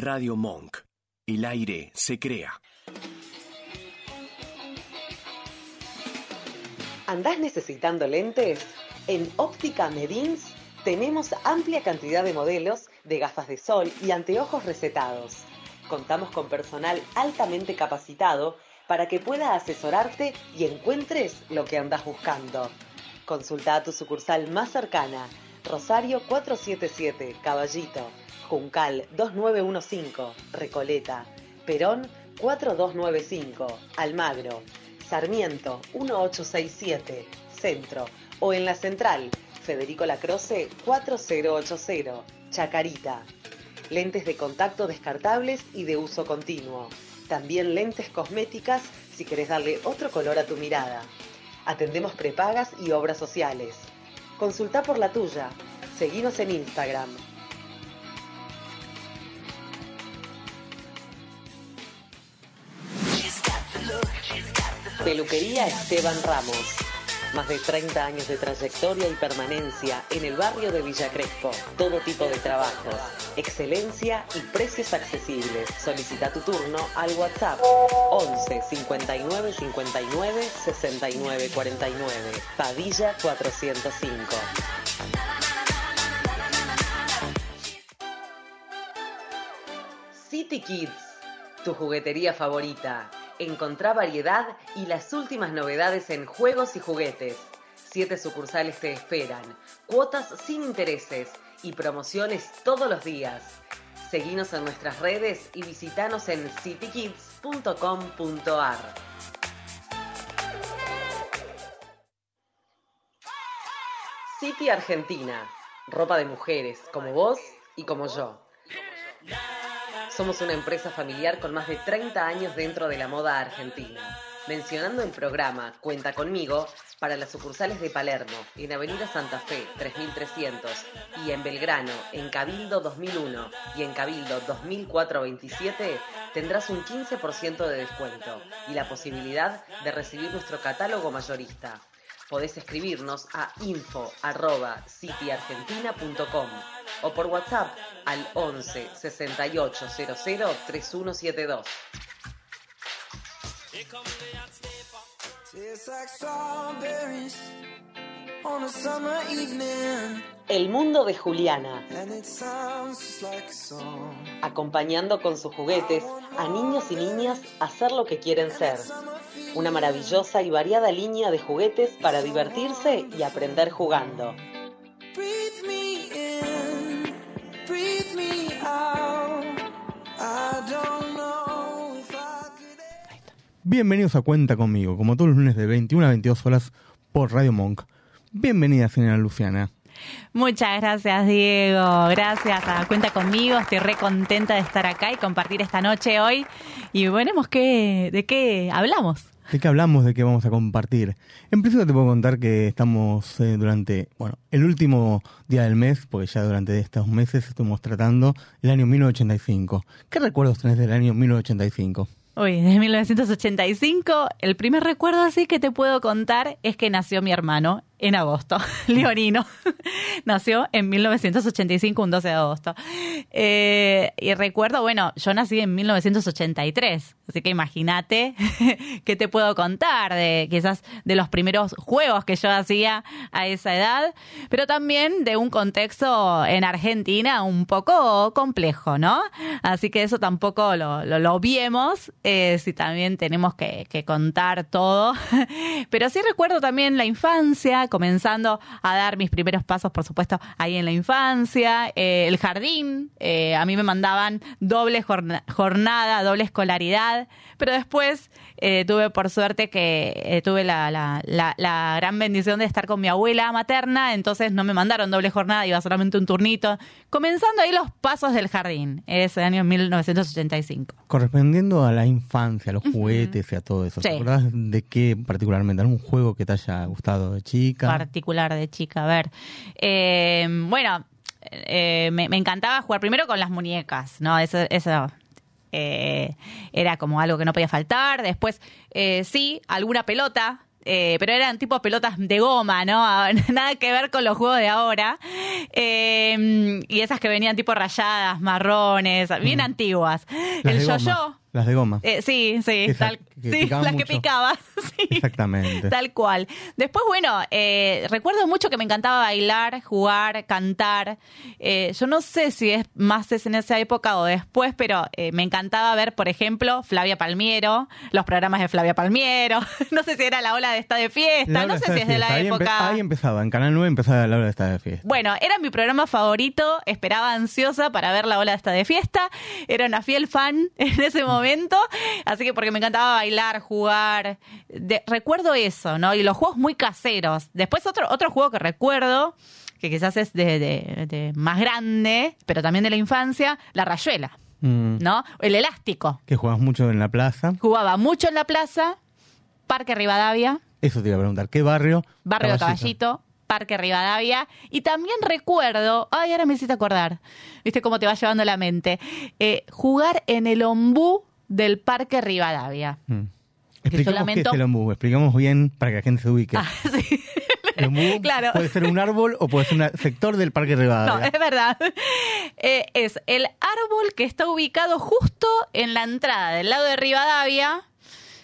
Radio Monk. El aire se crea. ¿Andás necesitando lentes? En Óptica Medins tenemos amplia cantidad de modelos de gafas de sol y anteojos recetados. Contamos con personal altamente capacitado para que pueda asesorarte y encuentres lo que andas buscando. Consulta a tu sucursal más cercana, Rosario 477, Caballito, Juncal 2915, Recoleta, Perón 4295, Almagro, Sarmiento 1867, Centro, o en la central, Federico Lacroce 4080, Chacarita. Lentes de contacto descartables y de uso continuo. También lentes cosméticas si querés darle otro color a tu mirada. Atendemos prepagas y obras sociales. Consulta por la tuya. Seguinos en Instagram. Peluquería Esteban Ramos. Más de 30 años de trayectoria y permanencia en el barrio de Villa Crespo. Todo tipo de trabajos, excelencia y precios accesibles. Solicita tu turno al WhatsApp 11 59 59 69 49. Padilla 405. City Kids, tu juguetería favorita. Encontrá variedad y las últimas novedades en juegos y juguetes. Siete sucursales te esperan, cuotas sin intereses y promociones todos los días. Seguinos en nuestras redes y visitanos en citykids.com.ar. City Argentina. Ropa de mujeres, como vos y como yo. Somos una empresa familiar con más de 30 años dentro de la moda argentina. Mencionando el programa Cuenta conmigo para las sucursales de Palermo, en Avenida Santa Fe 3300 y en Belgrano, en Cabildo 2001 y en Cabildo 2427, tendrás un 15% de descuento y la posibilidad de recibir nuestro catálogo mayorista. Podés escribirnos a info.cityargentina.com o por WhatsApp al 11 68 00 3172. El mundo de Juliana. Acompañando con sus juguetes a niños y niñas a ser lo que quieren ser. Una maravillosa y variada línea de juguetes para divertirse y aprender jugando. Bienvenidos a Cuenta conmigo, como todos los lunes de 21 a 22 horas por Radio Monk. Bienvenida, señora Luciana. Muchas gracias, Diego. Gracias a Cuenta conmigo. Estoy re contenta de estar acá y compartir esta noche hoy. Y veremos qué, de qué hablamos. ¿De qué hablamos? ¿De qué vamos a compartir? En principio te puedo contar que estamos eh, durante, bueno, el último día del mes, porque ya durante estos meses estamos tratando el año 1985. ¿Qué recuerdos tenés del año 1985? Uy, de 1985, el primer recuerdo así que te puedo contar es que nació mi hermano en agosto, Leonino. Nació en 1985, un 12 de agosto. Eh, y recuerdo, bueno, yo nací en 1983, así que imagínate qué te puedo contar de quizás de los primeros juegos que yo hacía a esa edad, pero también de un contexto en Argentina un poco complejo, ¿no? Así que eso tampoco lo, lo, lo viemos, eh, si también tenemos que, que contar todo. Pero sí recuerdo también la infancia, comenzando a dar mis primeros pasos, por supuesto, ahí en la infancia, eh, el jardín, eh, a mí me mandaban doble jornada, doble escolaridad, pero después eh, tuve por suerte que tuve la, la, la, gran bendición de estar con mi abuela materna, entonces no me mandaron doble jornada, iba solamente un turnito, comenzando ahí los pasos del jardín, ese año 1985. Correspondiendo a la infancia, a los juguetes y a todo eso, ¿te acordás de qué particularmente? ¿Algún juego que te haya gustado de chica? Particular de chica. A ver, eh, bueno, eh, me, encantaba jugar primero con las muñecas, ¿no? Eso, eso eh, era como algo que no podía faltar. Después, sí, alguna pelota eh, pero eran tipo pelotas de goma, ¿no? Nada que ver con los juegos de ahora. Eh, y esas que venían tipo rayadas, marrones, bien Mm. antiguas. Las el yo-yo. Las de goma. eh, sí, sí, tal, que sí, las que picaba. sí. Exactamente. Tal cual. Después, bueno, eh, recuerdo mucho que me encantaba bailar, jugar, cantar. Eh, yo no sé si es más es en esa época o después, pero eh, me encantaba ver, por ejemplo, Flavia Palmiero, los programas de Flavia Palmiero. no sé si era la ola de esta de fiesta, no sé si es de de la empe- época. ahí empezaba, en Canal 9 empezaba la hora de estar de fiesta. Bueno, era mi programa favorito, esperaba ansiosa para ver la ola esta de fiesta, era una fiel fan en ese momento, así que porque me encantaba bailar, jugar, De- recuerdo eso, ¿no? Y los juegos muy caseros. Después otro, otro juego que recuerdo, que quizás es de, de- de más grande, pero también de la infancia, la rayuela, Mm, ¿no? El elástico. Que jugabas mucho en la plaza. Jugaba mucho en la plaza, Parque Rivadavia, Eso te iba a preguntar. ¿Qué barrio? Barrio Caballito, Parque Rivadavia. Y también recuerdo, ay, ahora me hiciste acordar, viste cómo te va llevando la mente, eh, jugar en el ombú del Parque Rivadavia. Mm. Explicamos qué lamento- es el ombú. Explicamos bien para que la gente se ubique. Ah, sí. El ombú Claro. puede ser un árbol o puede ser un sector del Parque No, Rivadavia. es verdad. Eh, es el árbol que está ubicado justo en la entrada del lado de Rivadavia.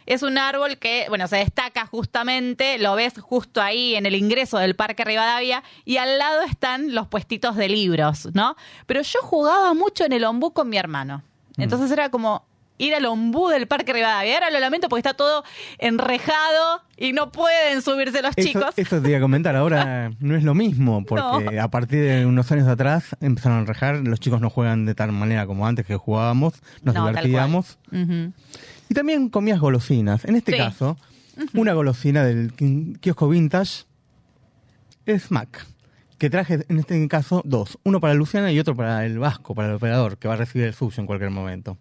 Es un árbol que, bueno, se destaca justamente, lo ves justo ahí en el ingreso del Parque Rivadavia y al lado están los puestitos de libros, ¿no? Pero yo jugaba mucho en el ombú con mi hermano. Entonces era como ir al ombú del Parque Rivadavia. Ahora lo lamento porque está todo enrejado y no pueden subirse los Eso, chicos. eso te iba a comentar. Ahora no es lo mismo, porque a partir de unos años atrás empezaron a enrejar. Los chicos no juegan de tal manera como antes que jugábamos, nos No, divertíamos. Y también comías golosinas. En este Sí. caso, una golosina del kiosco vintage es Mac. Que traje en este caso dos. Uno para Luciana y otro para el Vasco, para el operador, que va a recibir el suyo en cualquier momento.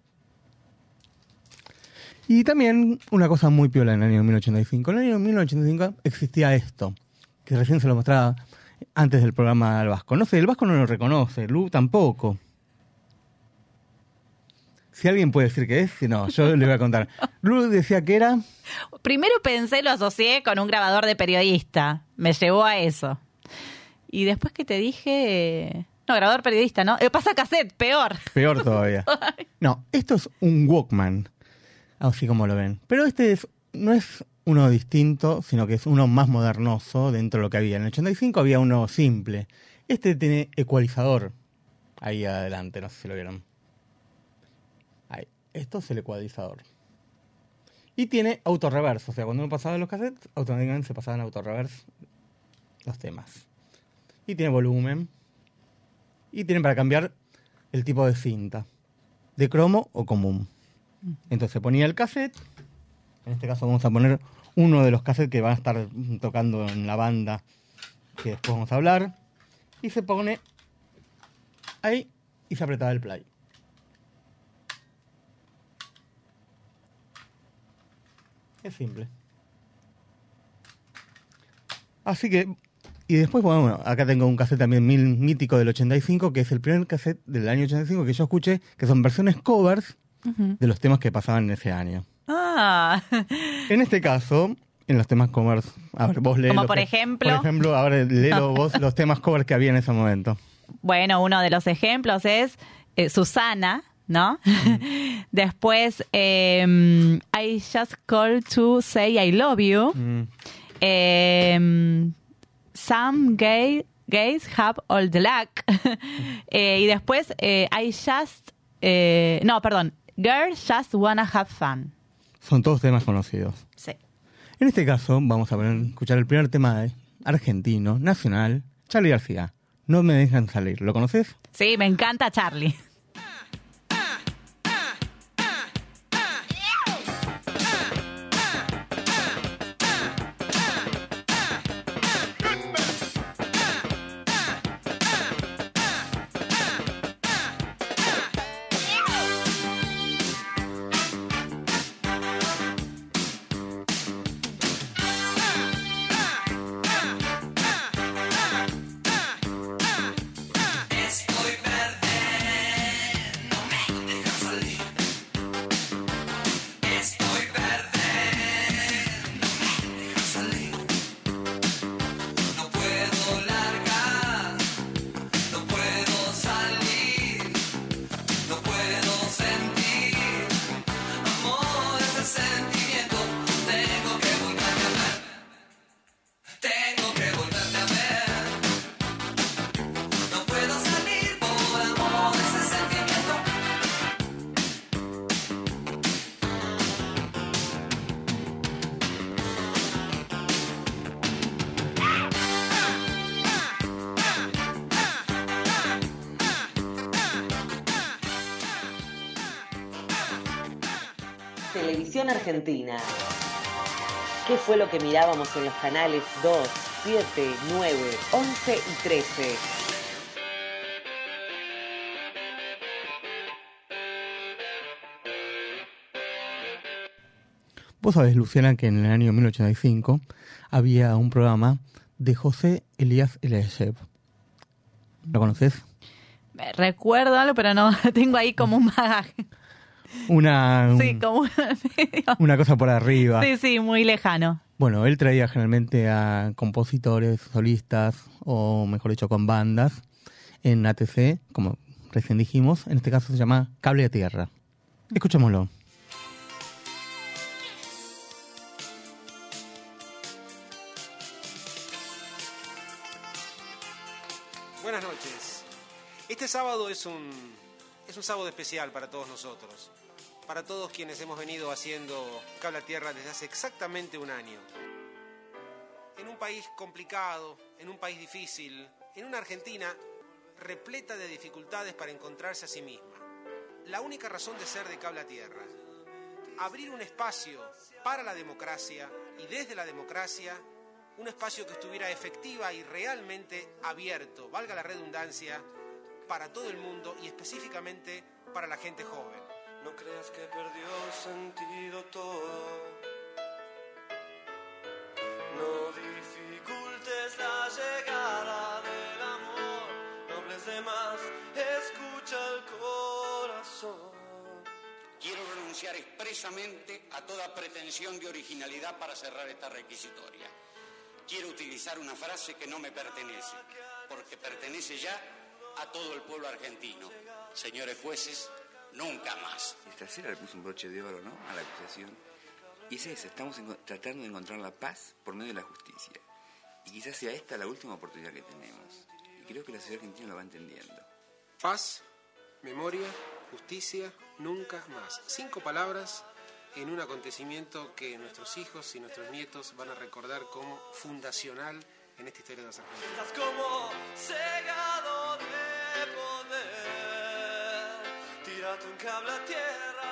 Y también una cosa muy piola en el año 1985. En el año 1985 existía esto, que recién se lo mostraba antes del programa al Vasco. No sé, el Vasco no lo reconoce, Lu tampoco. Si alguien puede decir que es, si no, yo le voy a contar. Lu decía que era Primero pensé, lo asocié con un grabador de periodista. Me llevó a eso. Y después que te dije. No, grabador periodista, ¿no? Eh, pasa cassette, peor. peor todavía. No, esto es un Walkman, así como lo ven. Pero este es, no es uno distinto, sino que es uno más modernoso dentro de lo que había. En el 85 había uno simple. Este tiene ecualizador ahí adelante, no sé si lo vieron. Ahí, esto es el ecualizador. Y tiene autorreverse, o sea, cuando uno pasaba los cassettes, automáticamente se pasaban autorreverse los temas. Y tiene volumen. Y tiene para cambiar el tipo de cinta, de cromo o común. Entonces se ponía el cassette, en este caso vamos a poner uno de los cassettes que van a estar tocando en la banda que después vamos a hablar, y se pone ahí y se apretaba el play. Es simple. Así que, y después, bueno, acá tengo un cassette también mil, mítico del 85, que es el primer cassette del año 85 que yo escuché, que son versiones covers de los temas que pasaban en ese año. Ah, En este caso, en los temas covers, a ver, vos lees. Como por ejemplo. Por ejemplo, ahora léelo vos los temas covers que había en ese momento. bueno, uno de los ejemplos es eh, Susana, ¿no? Después, eh, I just called to say I love you. Mm, Eh, some gay, gays have all the luck. Eh, y después, eh, I just. no, perdón. Girls just wanna have fun. son todos temas conocidos. Sí. En este caso, vamos a escuchar el primer tema de- argentino, nacional, Charlie García. No me dejan salir. ¿Lo conoces? Sí, me encanta Charlie. Argentina. ¿Qué fue lo que mirábamos en los canales 2, 7, 9, 11 y 13? Vos sabés, Luciana, que en el año 1985 había un programa de José Elías Eliashev. ¿Lo conoces? Me Recuerdo algo, pero no, tengo ahí como un bagaje. Una, un- Sí, como medio- una cosa por arriba. Sí, sí, muy lejano. Bueno, él traía generalmente a compositores, solistas o mejor dicho con bandas en ATC, como recién dijimos. En este caso se llama Cable a Tierra. Escuchémoslo. Buenas noches. Este sábado es un, es un sábado especial para todos nosotros, para todos quienes hemos venido haciendo Cable a Tierra desde hace exactamente un año. En un país complicado, en un país difícil, en una Argentina repleta de dificultades para encontrarse a sí misma. La única razón de ser de Cable a Tierra, abrir un espacio para la democracia y desde la democracia un espacio que estuviera efectiva y realmente abierto, valga la redundancia, para todo el mundo y específicamente para la gente joven. No creas que perdió sentido todo. No dificultes la llegada del amor. No hables de más, escucha el corazón. Quiero renunciar expresamente a toda pretensión de originalidad para cerrar esta requisitoria. Quiero utilizar una frase que no me pertenece, porque pertenece ya a todo el pueblo argentino. Señores jueces, nunca más. Esta cera le puso un broche de oro, ¿no? A la acusación. Y es eso, estamos tratando de encontrar la paz por medio de la justicia. Y quizás sea esta la última oportunidad que tenemos. Y creo que la sociedad argentina lo va entendiendo. Paz, memoria, justicia, nunca más. Cinco palabras en un acontecimiento que nuestros hijos y nuestros nietos van a recordar como fundacional en esta historia de los argentinos. Tírate un cable a tierra.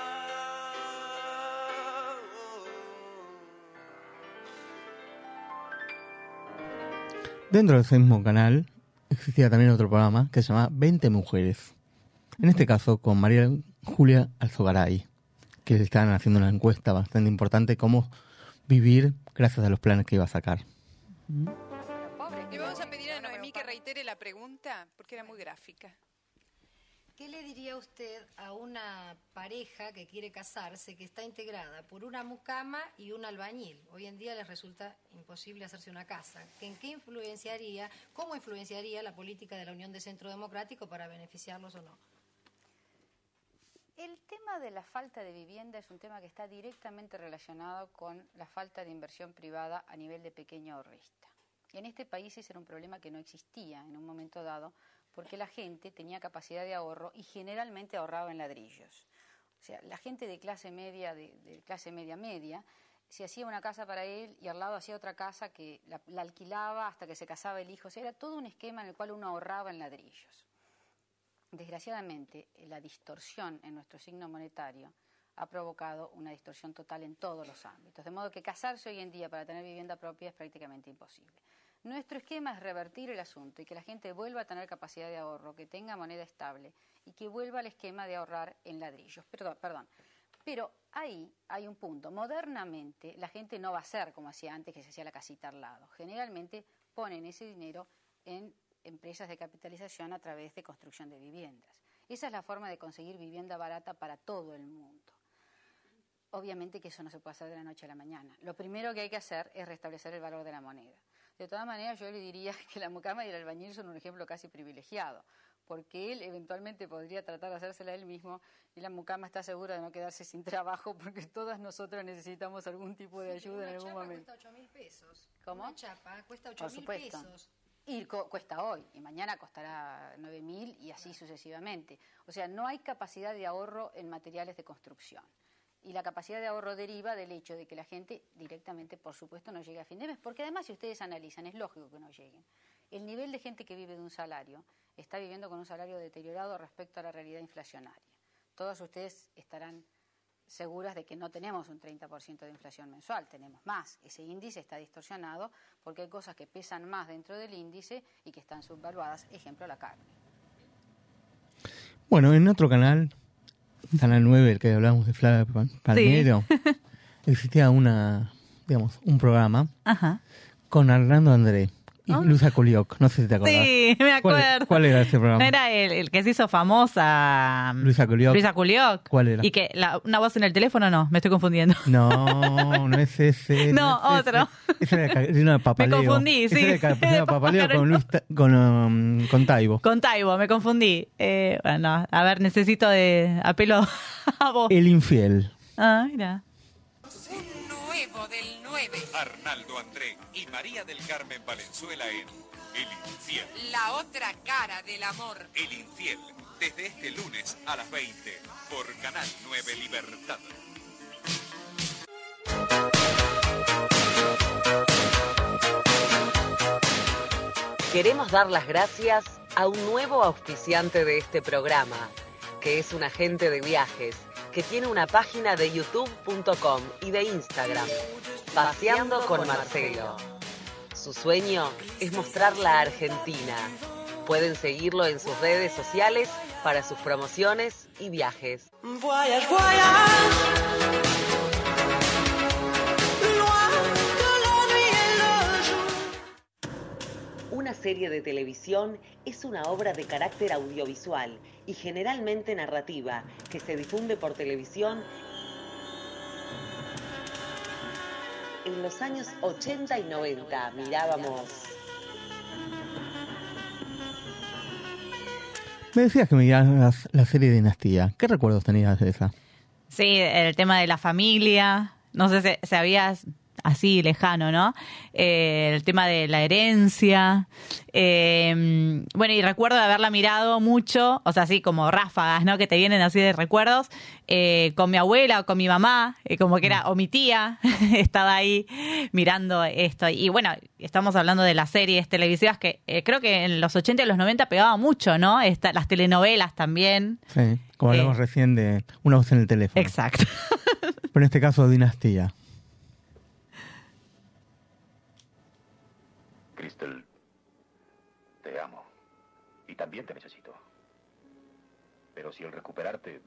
Dentro de ese mismo canal existía también otro programa que se llama 20 Mujeres. En este caso con María Julia Alzogaray, que le estaban haciendo una encuesta bastante importante cómo vivir gracias a los planes que iba a sacar. Le vamos a pedir a Noemí que reitere la pregunta porque era muy gráfica. ¿Qué le diría usted a una pareja que quiere casarse, que está integrada por una mucama y un albañil? Hoy en día les resulta imposible hacerse una casa. ¿En qué influenciaría, cómo influenciaría la política de la Unión de Centro Democrático para beneficiarlos o no? El tema de la falta de vivienda es un tema que está directamente relacionado con la falta de inversión privada a nivel de pequeño ahorrista. Y en este país ese era un problema que no existía en un momento dado porque la gente tenía capacidad de ahorro y generalmente ahorraba en ladrillos. O sea, la gente de clase media, de, clase media media, se hacía una casa para él y al lado hacía otra casa que la, la alquilaba hasta que se casaba el hijo. O sea, era todo un esquema en el cual uno ahorraba en ladrillos. Desgraciadamente, eh, la distorsión en nuestro signo monetario ha provocado una distorsión total en todos los ámbitos. De modo que casarse hoy en día para tener vivienda propia es prácticamente imposible. Nuestro esquema es revertir el asunto y que la gente vuelva a tener capacidad de ahorro, que tenga moneda estable y que vuelva al esquema de ahorrar en ladrillos. Perdón, perdón. Pero ahí hay un punto. Modernamente la gente no va a ser como hacía antes, que se hacía la casita al lado. Generalmente ponen ese dinero en empresas de capitalización a través de construcción de viviendas. Esa es la forma de conseguir vivienda barata para todo el mundo. Obviamente que eso no se puede hacer de la noche a la mañana. Lo primero que hay que hacer es restablecer el valor de la moneda. De todas maneras, yo le diría que la mucama y el albañil son un ejemplo casi privilegiado, porque él eventualmente podría tratar de hacérsela él mismo y la mucama está segura de no quedarse sin trabajo porque todas nosotras necesitamos algún tipo de ayuda en algún chapa momento. cuesta 8 mil pesos. ¿Cómo? Una chapa cuesta 8 Por mil pesos. Y cuesta hoy, y mañana costará 9.000 y así sucesivamente. O sea, no hay capacidad de ahorro en materiales de construcción. Y la capacidad de ahorro deriva del hecho de que la gente directamente, por supuesto, no llegue a fin de mes. Porque además, si ustedes analizan, es lógico que no lleguen. El nivel de gente que vive de un salario está viviendo con un salario deteriorado respecto a la realidad inflacionaria. Todos ustedes estarán seguras de que no tenemos un 30% de inflación mensual, tenemos más. Ese índice está distorsionado porque hay cosas que pesan más dentro del índice y que están subvaluadas, ejemplo la carne. Bueno, en otro canal, Canal 9, el que hablábamos de Flavia Pa- Palmero, existía una, digamos, un programa Ajá. con Arnaldo André y. Luisa Culioc. No sé si te acordás. Sí, me ¿Cuál- acuerdo. ¿Cuál, era ese programa? ¿No era el, el que se hizo famosa? mm, Luisa Culioc. Luisa Culioc. ¿Cuál era? Y que la- una voz en el teléfono, no, me estoy confundiendo. No, no es ese. No, es ese. otro. Ese era de Papaleo. Me confundí, Ese sí. era de Papaleo con, Luis con, um, con Taibo. Con Taibo, me confundí. Eh, bueno, a ver, necesito de apelo a vos. El infiel. Ah, mira. Un nuevo del 9. Arnaldo André y María del Carmen Valenzuela en El Infiel. La otra cara del amor. El Infiel, desde este lunes a las 20 por Canal 9 Libertad. Queremos dar las gracias a un nuevo auspiciante de este programa, que es un agente de viajes, que tiene una página de youtube.com y de Instagram, Paseando con Marcelo. Su sueño es mostrar la Argentina. Pueden seguirlo en sus redes sociales para sus promociones y viajes. Una serie de televisión es una obra de carácter audiovisual y generalmente narrativa que se difunde por televisión en los años 80 y 90. Mirábamos Me decías que me mirabas la serie Dinastía. ¿Qué recuerdos tenías de esa? Sí, el tema de la familia. No sé si se habías así lejano, ¿no? Eh, el tema de la herencia. Eh, bueno, y recuerdo de haberla mirado mucho, o sea, así como ráfagas, ¿no? Que te vienen así de recuerdos, eh, con mi abuela o con mi mamá, eh, como que era, o mi tía, estaba ahí mirando esto. Y bueno, estamos hablando de las series televisivas que creo que en los 80 y los 90 pegaba mucho, ¿no? Esta- las telenovelas también. Sí, como hablamos recién de una voz en el teléfono. Exacto. Pero en este caso, Dinastía. Crystal, te amo. Y también te necesito. Pero si el recuperarte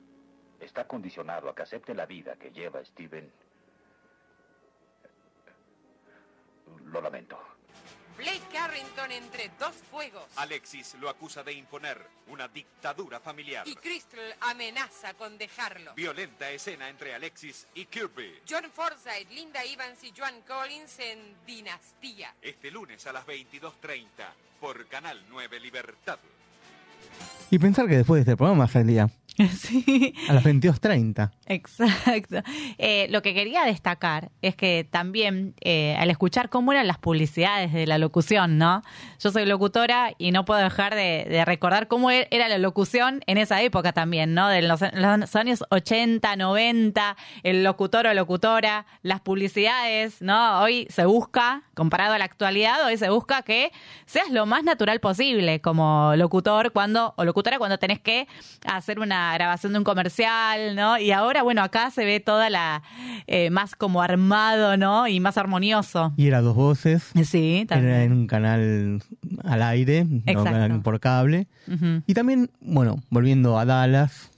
está condicionado a que acepte la vida que lleva Steven, lo lamento. Blake Carrington entre dos fuegos. Alexis lo acusa de imponer una dictadura familiar. Y Crystal amenaza con dejarlo. Violenta escena entre Alexis y Kirby. John Forsythe, Linda Evans y Joan Collins en Dinastía. Este lunes a las 22.30 por Canal 9 Libertad. Y pensar que después de este programa salía Sí. a las 22.30. Exacto. Eh, lo que quería destacar es que también eh, al escuchar cómo eran las publicidades de la locución, ¿no? Yo soy locutora y no puedo dejar de, de recordar cómo e- era la locución en esa época también, ¿no? De los, los años 80, 90, el locutor o locutora, las publicidades, ¿no? Hoy se busca, comparado a la actualidad, hoy se busca que seas lo más natural posible como locutor cuando o locutora cuando tenés que hacer una grabación de un comercial, ¿no? Y ahora, bueno, acá se ve toda la eh, más como armado, ¿no? Y más armonioso. Y era dos voces. Sí, también. Era en un canal al aire, no por cable. Y también, bueno, volviendo a Dallas.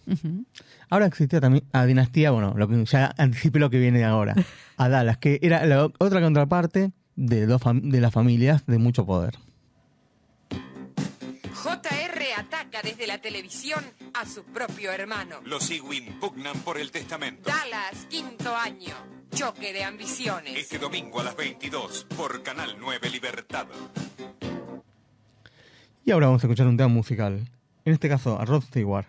Ahora existía también a Dinastía, bueno, lo que ya anticipé lo que viene ahora. A Dallas, que era la otra contraparte de, dos de las familias de mucho poder. Desde la televisión a su propio hermano. Los Ewing pugnan por el testamento. Dallas, quinto año. Choque de ambiciones. Este domingo a las 22 por Canal 9 Libertad. Y ahora vamos a escuchar un tema musical. En este caso, a Rod Stewart.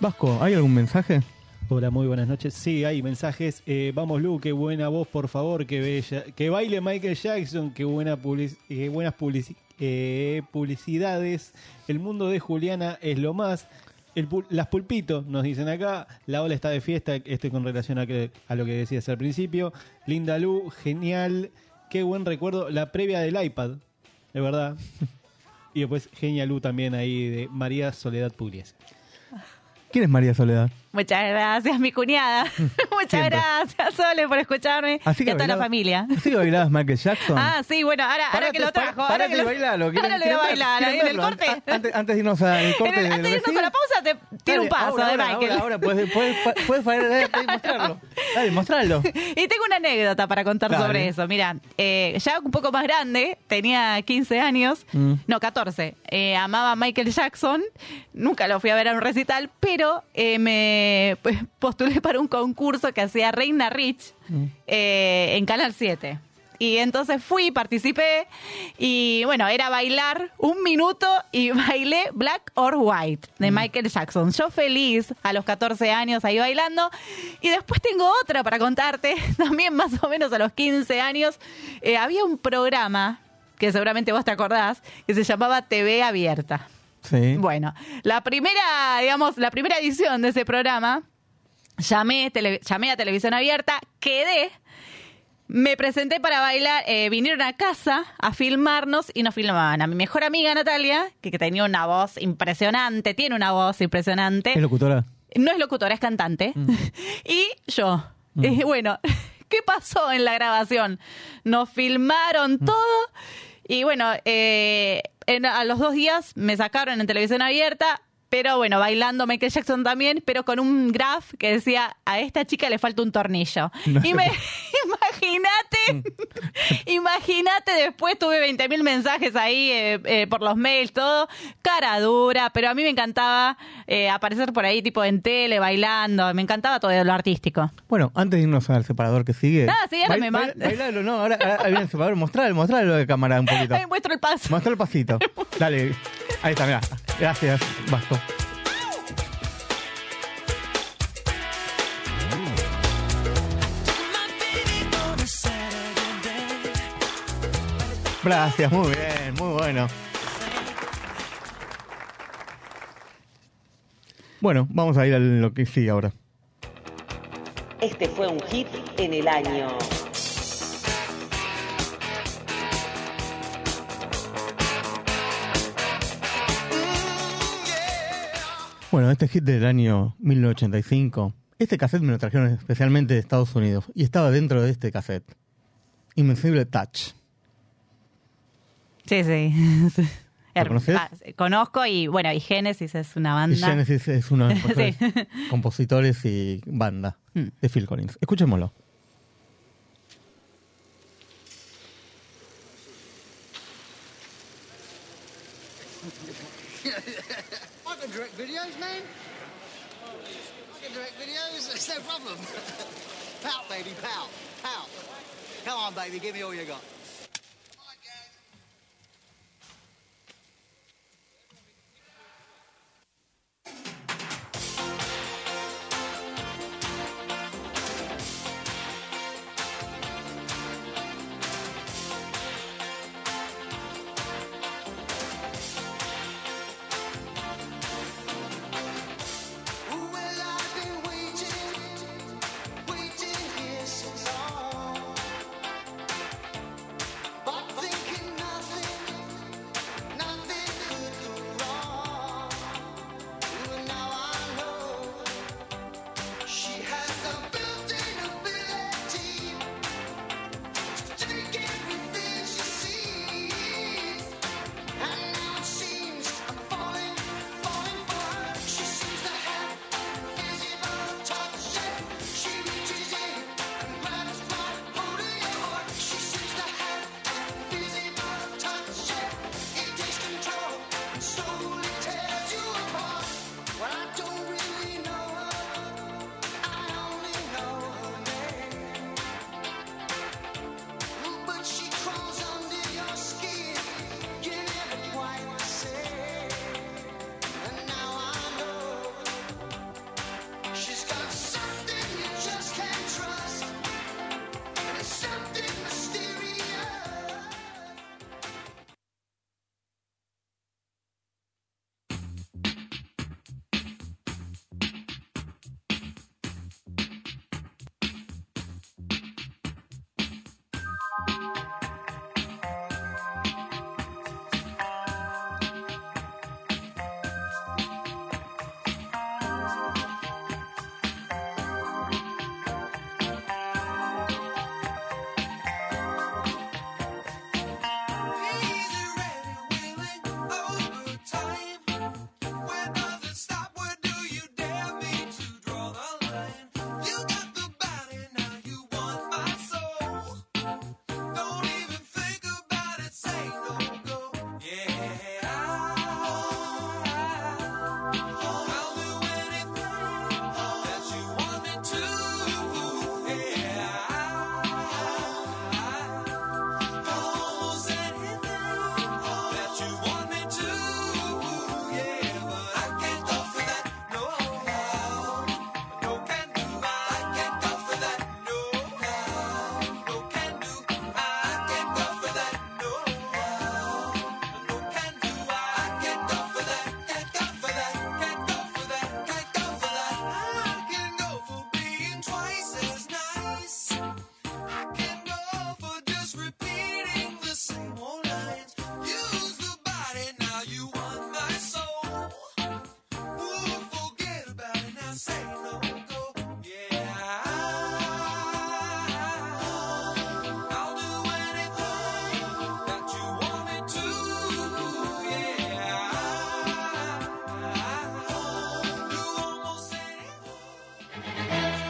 Vasco, ¿hay algún mensaje? Hola, muy buenas noches. Sí, hay mensajes. Eh, vamos, Lu, qué buena voz, por favor, que bella. Que baile Michael Jackson, qué buena eh, buenas publici- eh, publicidades. El mundo de Juliana es lo más. El pul- las pulpitos, nos dicen acá. La ola está de fiesta, este con relación a, que- a lo que decías al principio. Linda Lu, genial. Qué buen recuerdo. La previa del iPad, de verdad. Y después Genial Lu también ahí de María Soledad Pugliese. ¿Quién es María Soledad? Muchas gracias, mi cuñada. Muchas Siempre. gracias, Sole, por escucharme. Así y que a toda la familia. ¿Así que bailabas Michael Jackson? Ah, sí, bueno, ahora, ahora que lo trajo. pa- ahora que lo, y bailalo. ¿Quieren- ahora lo voy a bailar. en el corte. An- Antes, antes de irnos al corte el- antes de irnos a la pausa, te tiro un paso ahora, de ahora, Michael. Ahora, ahora, puedes, puedes, puedes puedes mostrarlo. Dale. Y tengo una anécdota para contar Dale. sobre eso. Mira, eh, ya un poco más grande, tenía 15 años, Mm. no, 14. eh, amaba a Michael Jackson, nunca lo fui a ver a un recital, pero eh, me pues, postulé para un concurso que hacía Reina Rich eh, en Canal 7. Y entonces fui, participé y bueno, era bailar un minuto y bailé Black or White de Michael Jackson. Yo feliz a los 14 años ahí bailando. Y después tengo otra para contarte, también más o menos a los 15 años. eh, había un programa, que seguramente vos te acordás, que se llamaba TV Abierta. Sí. Bueno, la primera, digamos, la primera edición de ese programa, llamé, tele- llamé a televisión abierta, quedé, me presenté para bailar, eh, vinieron a casa a filmarnos y nos filmaban a mi mejor amiga Natalia, que, que tenía una voz impresionante, tiene una voz impresionante. ¿Es locutora? No es locutora, es cantante. y yo. Mm. Eh, bueno, ¿qué pasó en la grabación? Nos filmaron todo y bueno, eh, en- a los dos días me sacaron en televisión abierta. Pero bueno, bailando Michael Jackson también, pero con un graph que decía, a esta chica le falta un tornillo. No. Y me, imagínate, imagínate, después tuve 20.000 mensajes ahí eh, eh, por los mails, todo, cara dura, pero a mí me encantaba eh, aparecer por ahí tipo en tele, bailando, me encantaba todo lo artístico. Bueno, antes de irnos al separador que sigue. Ah, sí, ahora bail- me bail- Bailalo, no, ahora, ahora viene el separador. Mostralo, mostralo de cámara un poquito. Ahí muestro el paso. Muestra el pasito. Dale. Ahí está, mirá. Gracias, Vasco. Gracias, muy bien, muy bueno. Bueno, vamos a ir a lo que sigue ahora. Este fue un hit en el año. Bueno, este hit del año 1985, este cassette me lo trajeron especialmente de Estados Unidos y estaba dentro de este cassette. Invencible Touch. Sí, sí. ¿Lo conoces? Ah, conozco y bueno, y Genesis es una Y banda. Genesis es uno de los Sí. compositores y banda Mm. de Phil Collins. Escuchémoslo. I can direct videos, man. I can direct videos. It's no problem. pout, baby, pout, pout. Come on, baby, give me all you got.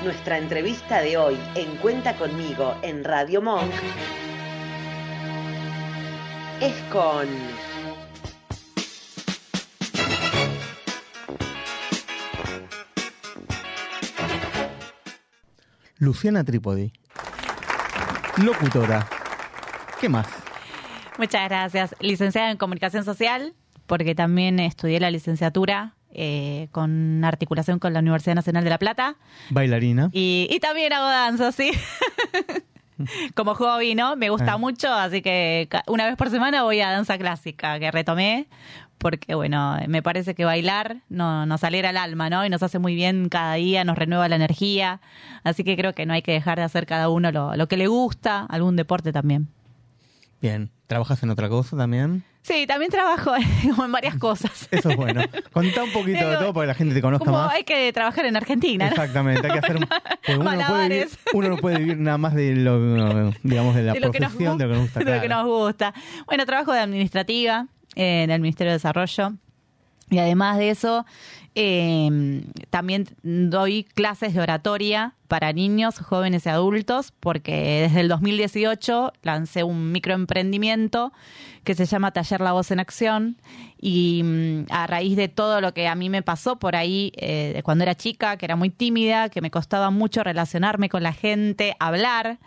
Nuestra entrevista de hoy en Cuenta conmigo en Radio Monk es con Luciana Trípodi. Locutora. ¿Qué más? Muchas gracias. Licenciada en Comunicación Social, porque también estudié la licenciatura eh, con articulación con la Universidad Nacional de La Plata. Bailarina. Y, y también hago danza, sí. Como hobby, ¿no? Me gusta Ah. mucho, así que una vez por semana voy a danza clásica, que retomé, porque bueno, me parece que bailar no, nos alegra el alma, ¿no? Y nos hace muy bien cada día, nos renueva la energía, así que creo que no hay que dejar de hacer cada uno lo, lo que le gusta, algún deporte también. Bien. ¿Trabajas en otra cosa también? Sí, también trabajo en varias cosas. Eso es bueno. Contá un poquito de todo para que la gente te conozca Como más. hay que trabajar en Argentina, ¿no? Exactamente, hay que hacer. uno, no puede vivir, uno no puede vivir nada más de lo, digamos, de la de lo que nos profesión, de lo que nos gusta. de lo que nos gusta. Bueno, trabajo de administrativa eh, en el Ministerio de Desarrollo. Y además de eso, eh, también doy clases de oratoria para niños, jóvenes y adultos, porque desde el 2018 lancé un microemprendimiento que se llama Taller La Voz en Acción. Y mm, a raíz de todo lo que a mí me pasó por ahí, eh, cuando era chica, que era muy tímida, que me costaba mucho relacionarme con la gente, hablar,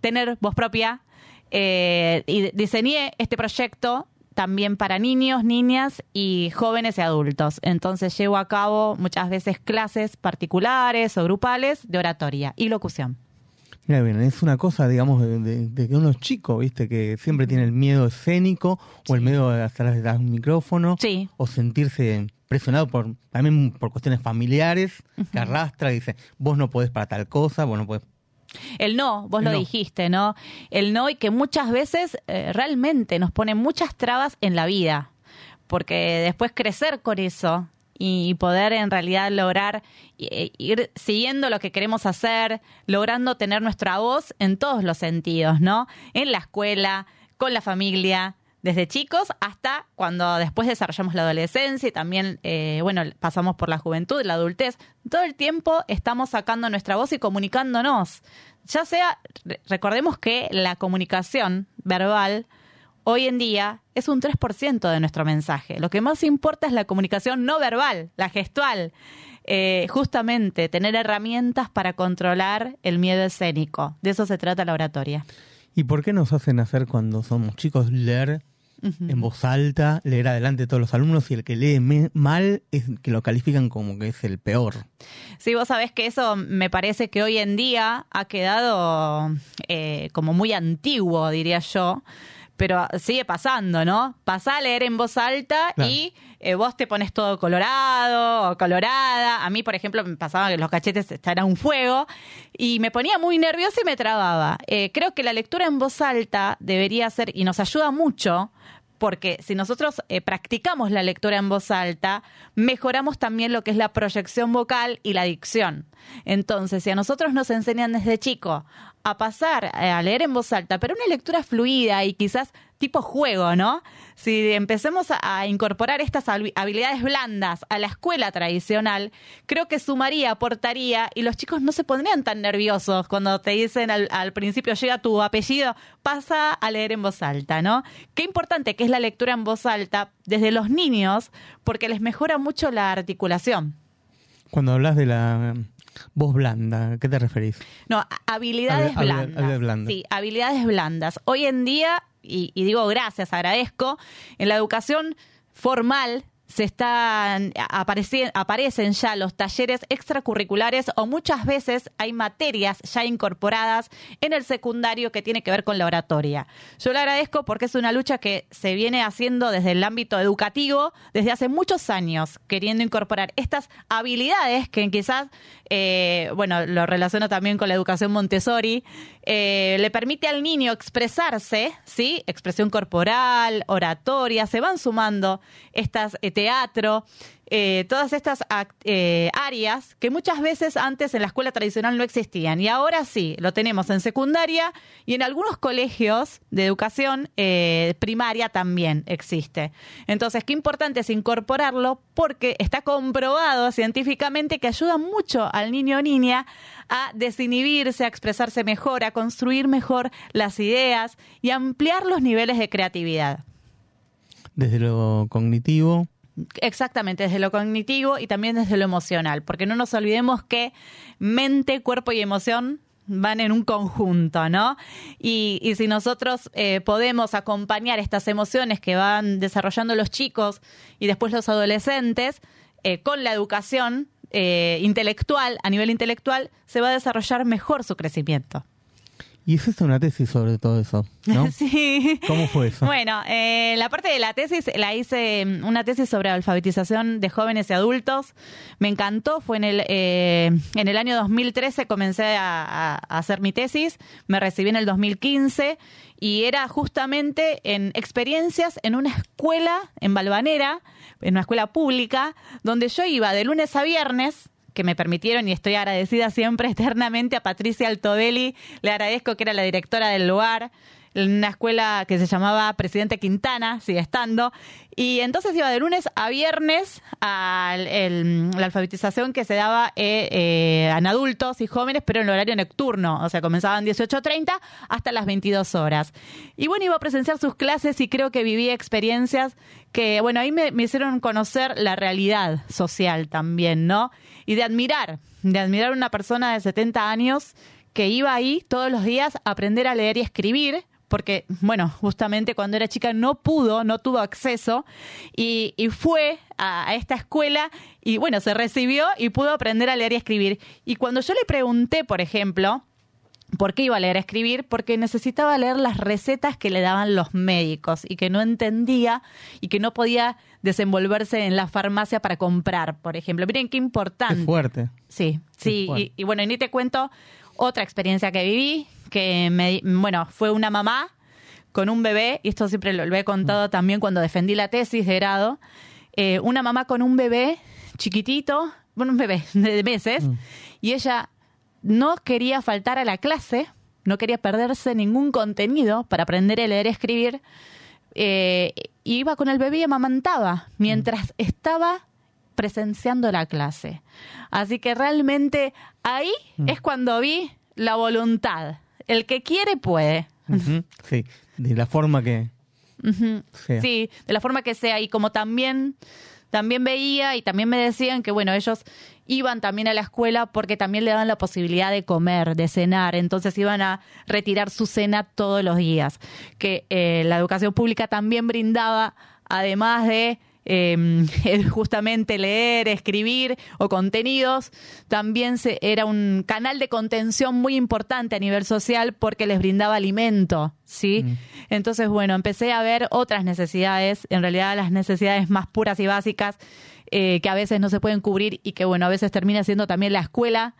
tener voz propia, eh, y diseñé este proyecto también para niños, niñas y jóvenes y adultos. Entonces llevo a cabo muchas veces clases particulares o grupales de oratoria y locución. Mira bien, es una cosa, digamos, de, de- de que uno es chico, ¿viste? Que siempre tiene el miedo escénico o el miedo de estar detrás de un micrófono. O sentirse presionado por, también por cuestiones familiares, que arrastra y dice, vos no podés para tal cosa, vos no podés. El no, vos lo no. dijiste, ¿no? El no y que muchas veces eh, realmente nos pone muchas trabas en la vida, porque después crecer con eso y poder en realidad lograr eh, ir siguiendo lo que queremos hacer, logrando tener nuestra voz en todos los sentidos, ¿no? En la escuela, con la familia, desde chicos hasta cuando después desarrollamos la adolescencia y también, eh, bueno, pasamos por la juventud, la adultez. Todo el tiempo estamos sacando nuestra voz y comunicándonos. Ya sea, re- recordemos que la comunicación verbal hoy en día es un 3% de nuestro mensaje. Lo que más importa es la comunicación no verbal, la gestual. Eh, justamente tener herramientas para controlar el miedo escénico. De eso se trata la oratoria. ¿Y por qué nos hacen hacer cuando somos chicos leer En voz alta, leer adelante de todos los alumnos y el que lee mal es que lo califican como que es el peor? Sí, vos sabés que eso me parece que hoy en día ha quedado eh, como muy antiguo, diría yo. Pero sigue pasando, ¿no? Pasá a leer en voz alta Claro. y eh, vos te pones todo colorado o colorada. A mí, por ejemplo, me pasaba que los cachetes estaban a un fuego y me ponía muy nerviosa y me trababa. Eh, creo que la lectura en voz alta debería ser, y nos ayuda mucho, porque si nosotros eh, practicamos la lectura en voz alta, mejoramos también lo que es la proyección vocal y la dicción. Entonces, si a nosotros nos enseñan desde chico a pasar a leer en voz alta, pero una lectura fluida y quizás tipo juego, ¿no? Si empecemos a, incorporar estas habi- habilidades blandas a la escuela tradicional, creo que sumaría, aportaría y los chicos no se pondrían tan nerviosos cuando te dicen al, al principio llega tu apellido, pasa a leer en voz alta, ¿no? Qué importante que es la lectura en voz alta desde los niños porque les mejora mucho la articulación. Cuando hablas de la voz blanda, ¿a qué te referís? No, habilidades Habil- habil- blandas. habilidades blandas. Sí, habilidades blandas. Hoy en día, y, y digo gracias, agradezco, en la educación formal se están apareci- aparecen ya los talleres extracurriculares o muchas veces hay materias ya incorporadas en el secundario que tiene que ver con la oratoria. Yo le agradezco porque es una lucha que se viene haciendo desde el ámbito educativo desde hace muchos años, queriendo incorporar estas habilidades que quizás, eh, bueno, lo relaciono también con la educación Montessori, eh, le permite al niño expresarse, ¿sí? Expresión corporal, oratoria, se van sumando estas etapas teatro, eh, todas estas eh, áreas que muchas veces antes en la escuela tradicional no existían y ahora sí, lo tenemos en secundaria y en algunos colegios de educación eh, primaria también existe. Entonces, qué importante es incorporarlo porque está comprobado científicamente que ayuda mucho al niño o niña a desinhibirse, a expresarse mejor, a construir mejor las ideas y ampliar los niveles de creatividad. Desde lo cognitivo, Exactamente, desde lo cognitivo y también desde lo emocional, porque no nos olvidemos que mente, cuerpo y emoción van en un conjunto, ¿no? Y, si nosotros eh, podemos acompañar estas emociones que van desarrollando los chicos y después los adolescentes eh, con la educación eh, intelectual, a nivel intelectual, se va a desarrollar mejor su crecimiento. Y hiciste una tesis sobre todo eso, ¿no? Sí. ¿Cómo fue eso? Bueno, eh, la parte de la tesis la hice mm, una tesis sobre alfabetización de jóvenes y adultos. Me encantó, fue en el, eh, en el año 2013 comencé a, a- a hacer mi tesis, me recibí en el 2015 y era justamente en experiencias en una escuela en Balvanera, en una escuela pública, donde yo iba de lunes a viernes que me permitieron y estoy agradecida siempre eternamente a Patricia Altobelli. Le agradezco que era la directora del lugar, en una escuela que se llamaba Presidente Quintana, sigue estando. Y entonces iba de lunes a viernes a el- la alfabetización que se daba eh, eh, en adultos y jóvenes, pero en horario nocturno. O sea, comenzaban 18.30 hasta las 22 horas. Y bueno, iba a presenciar sus clases y creo que viví experiencias que, bueno, ahí me, me hicieron conocer la realidad social también, ¿no? Y de admirar, de admirar a una persona de 70 años que iba ahí todos los días a aprender a leer y escribir, porque, bueno, justamente cuando era chica no pudo, no tuvo acceso, y, y fue a, a esta escuela y, bueno, se recibió y pudo aprender a leer y escribir. Y cuando yo le pregunté, por ejemplo, ¿Por qué iba a leer a escribir? Porque necesitaba leer las recetas que le daban los médicos y que no entendía y que no podía desenvolverse en la farmacia para comprar, por ejemplo. Miren qué importante. Qué fuerte. Sí, sí. fuerte. Y, y bueno, y ni te cuento otra experiencia que viví, que me, bueno, fue una mamá con un bebé, y esto siempre lo, lo he contado también cuando defendí la tesis de grado, eh, una mamá con un bebé chiquitito, bueno, un bebé de meses, y ella no quería faltar a la clase, no quería perderse ningún contenido para aprender a leer y escribir, eh, y iba con el bebé y amamantaba mientras estaba presenciando la clase. Así que realmente ahí Mm. es cuando vi la voluntad. El que quiere puede. Sí, de la forma que sea. Sí, de la forma que sea. Y como también, también veía y también me decían que, bueno, ellos iban también a la escuela porque también le daban la posibilidad de comer, de cenar. Entonces iban a retirar su cena todos los días. Que eh, la educación pública también brindaba, además de eh, el justamente leer, escribir o contenidos, también se, era un canal de contención muy importante a nivel social porque les brindaba alimento, ¿sí? Entonces, bueno, empecé a ver otras necesidades, en realidad las necesidades más puras y básicas eh, que a veces no se pueden cubrir y que, bueno, a veces termina siendo también la escuela,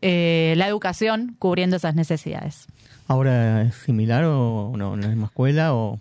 eh, la educación, cubriendo esas necesidades. ahora es similar o no, en la misma escuela o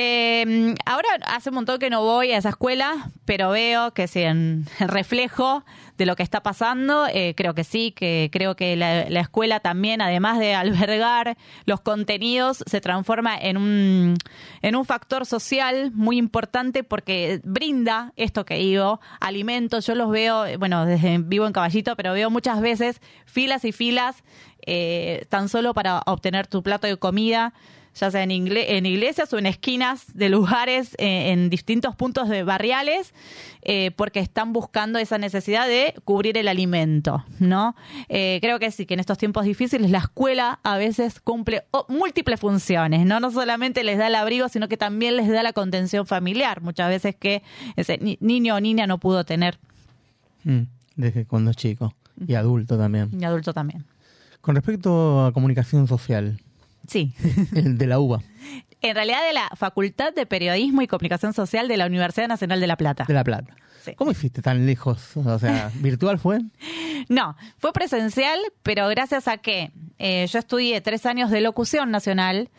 Eh, ahora hace un montón que no voy a esa escuela, pero veo que sí, en, reflejo de lo que está pasando, eh, creo que sí, que creo que la, la escuela también, además de albergar los contenidos, se transforma en un, en un factor social muy importante porque brinda esto que digo, alimentos. Yo los veo, bueno, desde vivo en Caballito, pero veo muchas veces filas y filas eh, tan solo para obtener tu plato de comida ya sea en, igle- en iglesias o en esquinas de lugares, eh, en distintos puntos de barriales, eh, porque están buscando esa necesidad de cubrir el alimento, ¿no? Eh, creo que sí, que en estos tiempos difíciles la escuela a veces cumple oh, múltiples funciones, ¿no? No solamente les da el abrigo, sino que también les da la contención familiar, muchas veces que ese ni- niño o niña no pudo tener, Mm, desde cuando es chico y adulto también. y adulto también. Con respecto a comunicación social, Sí. el de la UBA, En realidad de la Facultad de Periodismo y Comunicación Social de la Universidad Nacional de La Plata. de La Plata. ¿Cómo hiciste tan lejos? O sea, ¿virtual fue? No, fue presencial, pero gracias a que eh, yo estudié tres años de locución nacional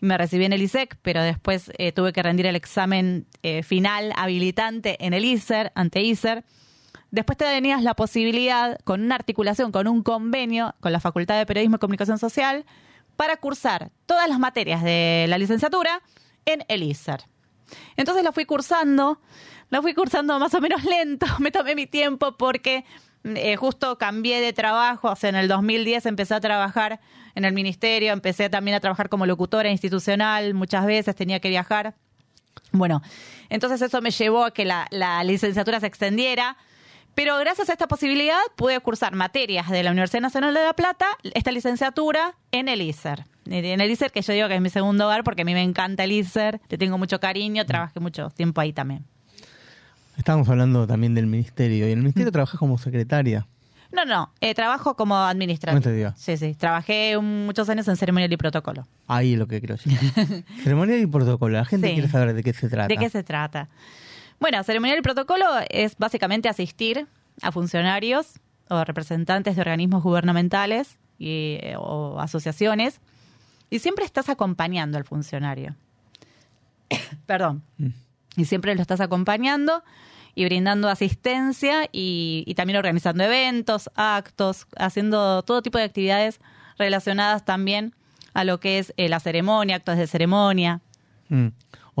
me recibí en el ISEC, pero después eh, tuve que rendir el examen eh, final habilitante en el ISER, ante ISER. Después te tenías la posibilidad, con una articulación, con un convenio con la Facultad de Periodismo y Comunicación Social, para cursar todas las materias de la licenciatura en el ISER. Entonces la fui cursando, la fui cursando más o menos lento, me tomé mi tiempo porque eh, justo cambié de trabajo, o sea, en el 2010 empecé a trabajar en el ministerio, empecé también a trabajar como locutora institucional, muchas veces tenía que viajar. Bueno, entonces eso me llevó a que la licenciatura se extendiera, pero gracias a esta posibilidad pude cursar materias de la Universidad Nacional de La Plata, esta licenciatura en el ISER. En el ISER, que yo digo que es mi segundo hogar porque a mí me encanta el ISER, le tengo mucho cariño, trabajé mucho tiempo ahí también. Estábamos hablando también del ministerio. Y en el Mm. ministerio trabajas como secretaria. No, no, eh, trabajo como administrativa. Administrativa. Sí, sí, trabajé un- muchos años en ceremonial y protocolo. Ahí es lo que decir. Ceremonial y protocolo. La gente Sí. quiere saber de qué se trata. ¿De qué se trata? Bueno, ceremonial y protocolo es básicamente asistir a funcionarios o representantes de organismos gubernamentales y, eh, o asociaciones y siempre estás acompañando al funcionario. Perdón. Y siempre lo estás acompañando y brindando asistencia y, y también organizando eventos, actos, haciendo todo tipo de actividades relacionadas también a lo que es eh, la ceremonia, actos de ceremonia. Mm.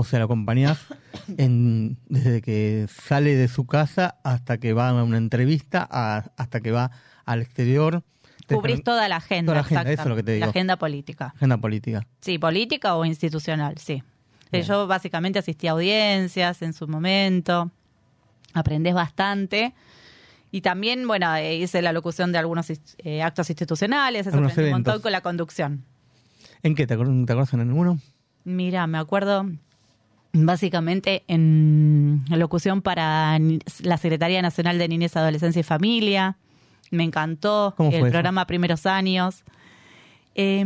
O sea, lo acompañás en, desde que sale de su casa hasta que va a una entrevista, a- hasta que va al exterior. Te- Cubrís toda la agenda. Toda la agenda, eso es lo que te digo. La agenda política. Agenda política. Sí, política o institucional, sí. Eh, Yo básicamente asistí a audiencias en su momento, aprendés bastante. Y también, bueno, eh, hice la locución de algunos eh, actos institucionales, eso Algunos aprendí un montón con la conducción. ¿En qué? ¿Te acuerdas, te acuerdas en alguno? Mira, me acuerdo básicamente en locución para la Secretaría Nacional de Niñez, Adolescencia y Familia. Me encantó ¿Cómo el eso? programa Primeros Años. Eh,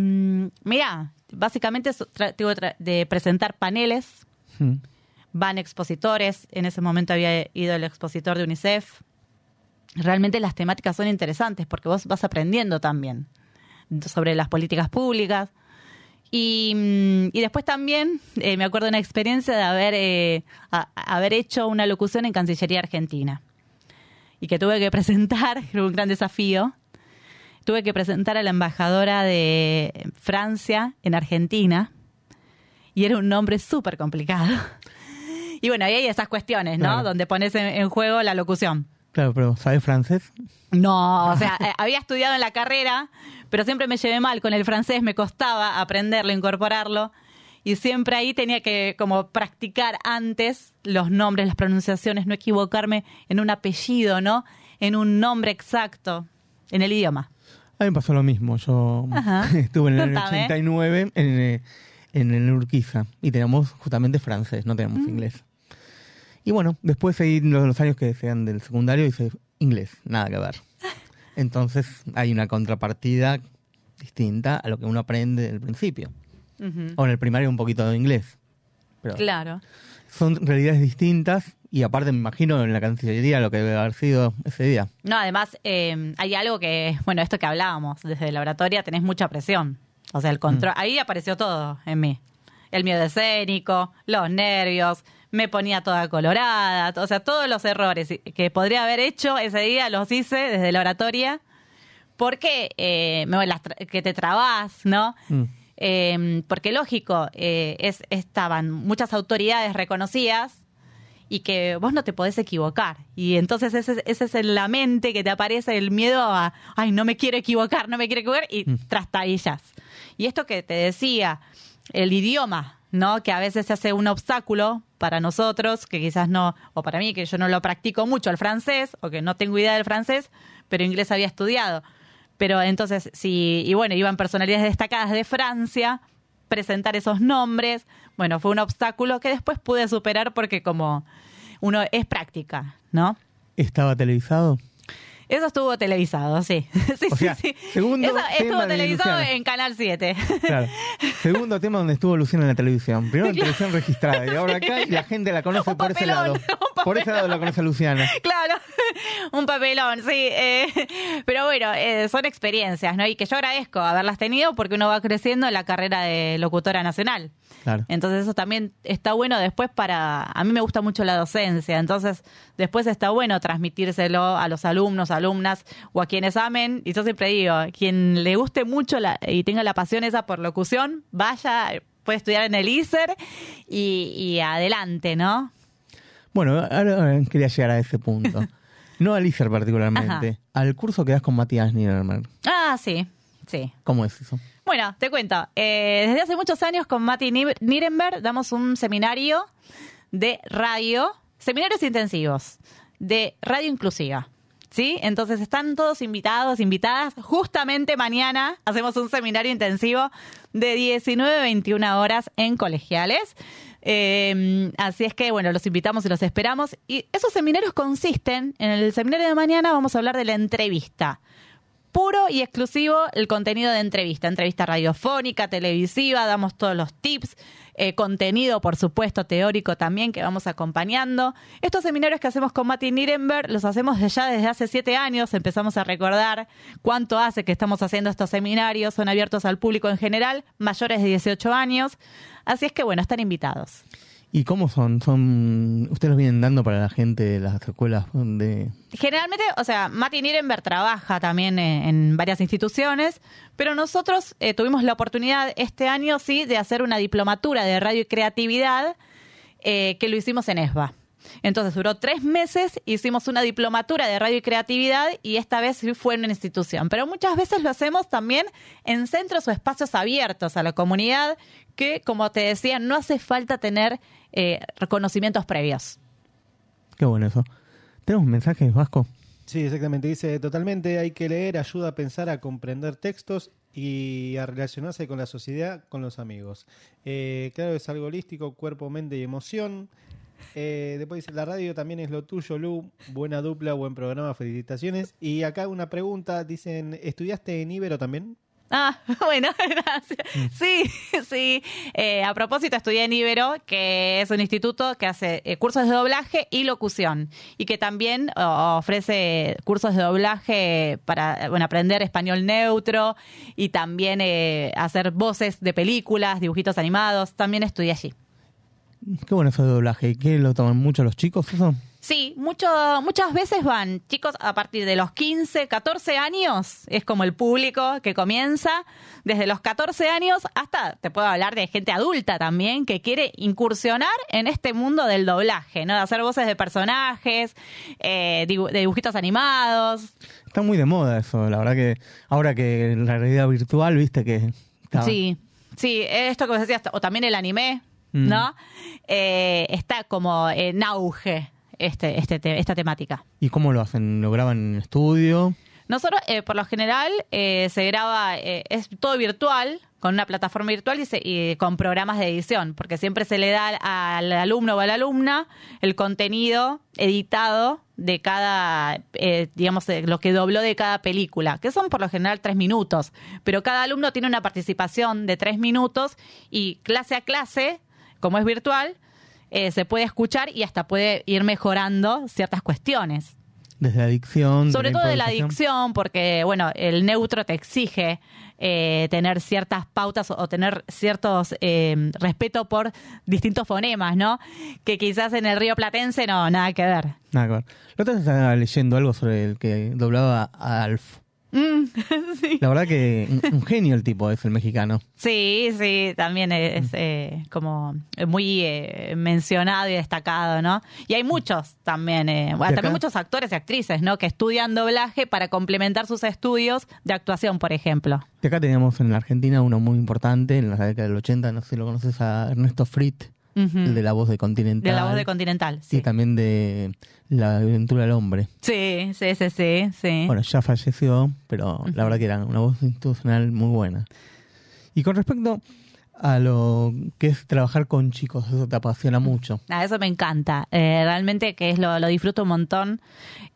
mira, básicamente tengo de presentar paneles, Mm. van expositores. En ese momento había ido el expositor de UNICEF. Realmente las temáticas son interesantes porque vos vas aprendiendo también sobre las políticas públicas. Y, mm, y después también eh, me acuerdo de una experiencia de haber, eh, a- haber hecho una locución en Cancillería Argentina. Y que tuve que presentar, era un gran desafío, tuve que presentar a la embajadora de Francia en Argentina. Y era un nombre súper complicado. Y bueno, ahí hay esas cuestiones, ¿no? Claro. Donde pones en, en juego la locución. Claro, pero ¿sabes francés? No, o sea, eh, había estudiado en la carrera, pero siempre me llevé mal con el francés, me costaba aprenderlo, incorporarlo. Y siempre ahí tenía que como practicar antes los nombres, las pronunciaciones, no equivocarme en un apellido, ¿no? En un nombre exacto, en el idioma. A mí me pasó lo mismo. Yo Ajá. estuve en el año Contame. 89 en, eh, en el Urquiza y teníamos justamente francés, no teníamos Mm. inglés. Y bueno, después ahí los, los años que sean del secundario hice inglés, nada que ver. Entonces hay una contrapartida distinta a lo que uno aprende del principio. Ujú. O en el primario un poquito de inglés. Pero Claro. son realidades distintas y aparte me imagino en la Cancillería lo que debe haber sido ese día. No, además eh, hay algo que, bueno, esto que hablábamos, desde la oratoria tenés mucha presión. O sea, el control, ahí apareció todo en mí. El miedo escénico, los nervios, me ponía toda colorada, o sea, todos los errores que podría haber hecho ese día los hice desde la oratoria porque eh, me- las que te trabas, ¿no? Eh, porque lógico, eh, es, estaban muchas autoridades reconocidas y que vos no te podés equivocar. Y entonces ese, ese es en la mente que te aparece el miedo a, ay, no me quiero equivocar, no me quiero equivocar, y trastabillas. Y esto que te decía, el idioma, ¿no? Que a veces se hace un obstáculo para nosotros, que quizás no, o para mí, que yo no lo practico mucho el francés, o que no tengo idea del francés, pero inglés había estudiado. Pero entonces, sí, y bueno, iban personalidades destacadas de Francia, presentar esos nombres, bueno, fue un obstáculo que después pude superar porque como uno es práctica, ¿no? ¿Estaba televisado? Eso estuvo televisado, sí. sí, O sea, sí, sí. segundo Eso estuvo de televisado Luciana. en Canal 7. Claro. Segundo tema donde estuvo Luciana en la televisión. Primero en televisión registrada y ahora acá y la gente la conoce por ese lado. un Por ese lado la conoce Luciana. Claro, un papelón, sí. eh, pero bueno, eh, son experiencias, ¿no? Y que yo agradezco haberlas tenido porque uno va creciendo en la carrera de locutora nacional. Claro. Entonces eso también está bueno después para... A mí me gusta mucho la docencia, entonces después está bueno transmitírselo a los alumnos, alumnas o a quienes amen. Y yo siempre digo, quien le guste mucho la- y tenga la pasión esa por locución, vaya, puede estudiar en el ISER y, y adelante, ¿no? Bueno, ahora quería llegar a ese punto. No al ISER particularmente, al curso que das con Matías Niedermer. Ah, sí, sí. ¿Cómo es eso? Bueno, te cuento. Eh, desde hace muchos años con Mati Ni- Nirenberg damos un seminario de radio, seminarios intensivos de radio inclusiva. ¿Sí? Entonces están todos invitados, invitadas. Justamente mañana hacemos un seminario intensivo de 19 a 21 horas en colegiales. Eh, así es que, bueno, los invitamos y los esperamos. Y esos seminarios consisten, en el seminario de mañana vamos a hablar de la entrevista. Puro y exclusivo el contenido de entrevista, entrevista radiofónica, televisiva, damos todos los tips, eh, contenido, por supuesto, teórico también que vamos acompañando. Estos seminarios que hacemos con Mati Nirenberg los hacemos ya desde hace siete años, empezamos a recordar cuánto hace que estamos haciendo estos seminarios, son abiertos al público en general, mayores de 18 años, así es que bueno, están invitados. ¿Y cómo son? son ¿Ustedes los vienen dando para la gente de las escuelas de... Generalmente, o sea, Mati Nirenberg trabaja también eh, en varias instituciones, pero nosotros eh, tuvimos la oportunidad este año, sí, de hacer una diplomatura de radio y creatividad eh, que lo hicimos en ESBA. Entonces duró tres meses, hicimos una diplomatura de radio y creatividad y esta vez fue en una institución. Pero muchas veces lo hacemos también en centros o espacios abiertos a la comunidad que, como te decía, no hace falta tener eh, reconocimientos previos. Qué bueno eso. ¿Tenemos mensajes, Vasco? Sí, exactamente. Dice, totalmente hay que leer, ayuda a pensar, a comprender textos y a relacionarse con la sociedad, con los amigos. Eh, claro, es algo holístico, cuerpo, mente y emoción. Eh, después dice, la radio también es lo tuyo, Lu. Buena dupla, buen programa, felicitaciones. Y acá una pregunta, dicen, ¿estudiaste en Ibero también? Ah, bueno, gracias. Sí, sí. Eh, a propósito, estudié en Ibero, que es un instituto que hace eh, cursos de doblaje y locución y que también oh, ofrece cursos de doblaje para bueno, aprender español neutro y también eh, hacer voces de películas, dibujitos animados. También estudié allí. Qué bueno eso de doblaje. ¿Y qué lo toman mucho los chicos eso? Sí, mucho, muchas veces van chicos a partir de los 15, 14 años, es como el público que comienza, desde los 14 años hasta, te puedo hablar de gente adulta también, que quiere incursionar en este mundo del doblaje, ¿no? De hacer voces de personajes, eh, de dibujitos animados. Está muy de moda eso. La verdad que ahora que la realidad virtual, viste que... está- Sí, sí, esto que vos decías, o también el anime, Mm. ¿no? Eh, está como en auge este, este, te- esta temática. ¿Y cómo lo hacen? ¿Lo graban en estudio? Nosotros, eh, por lo general, eh, se graba, eh, es todo virtual, con una plataforma virtual y, se- y con programas de edición, porque siempre se le da al, al alumno o a la alumna el contenido editado de cada, eh, digamos, lo que dobló de cada película, que son por lo general tres minutos, pero cada alumno tiene una participación de tres minutos y clase a clase, como es virtual, eh, se puede escuchar y hasta puede ir mejorando ciertas cuestiones. Desde la dicción. Sobre todo de la improvisación. dicción, porque, bueno, el neutro te exige eh, tener ciertas pautas o, tener ciertos eh, respeto por distintos fonemas, ¿no? Que quizás en el río Platense no, nada que ver. Nada que ver. La otra estaba leyendo algo sobre el que doblaba a Alf. Mm, sí. La verdad que un, un genio el tipo es el mexicano. Sí, sí, también es eh, como muy eh, mencionado y destacado, ¿no? Y hay muchos también, eh, bueno, también muchos actores y actrices, ¿no? Que estudian doblaje para complementar sus estudios de actuación, por ejemplo. De acá teníamos en la Argentina uno muy importante en la década del 80, no sé si lo conoces, a Ernesto Frit, El de la voz de Continental. De la voz de Continental, Y sí. también de La aventura del hombre. Sí, sí, sí, sí, sí. Bueno, ya falleció, pero la verdad que era una voz institucional muy buena. Y con respecto a lo que es trabajar con chicos, eso te apasiona mucho. Ah, eso me encanta. Eh, realmente que es lo, lo disfruto un montón.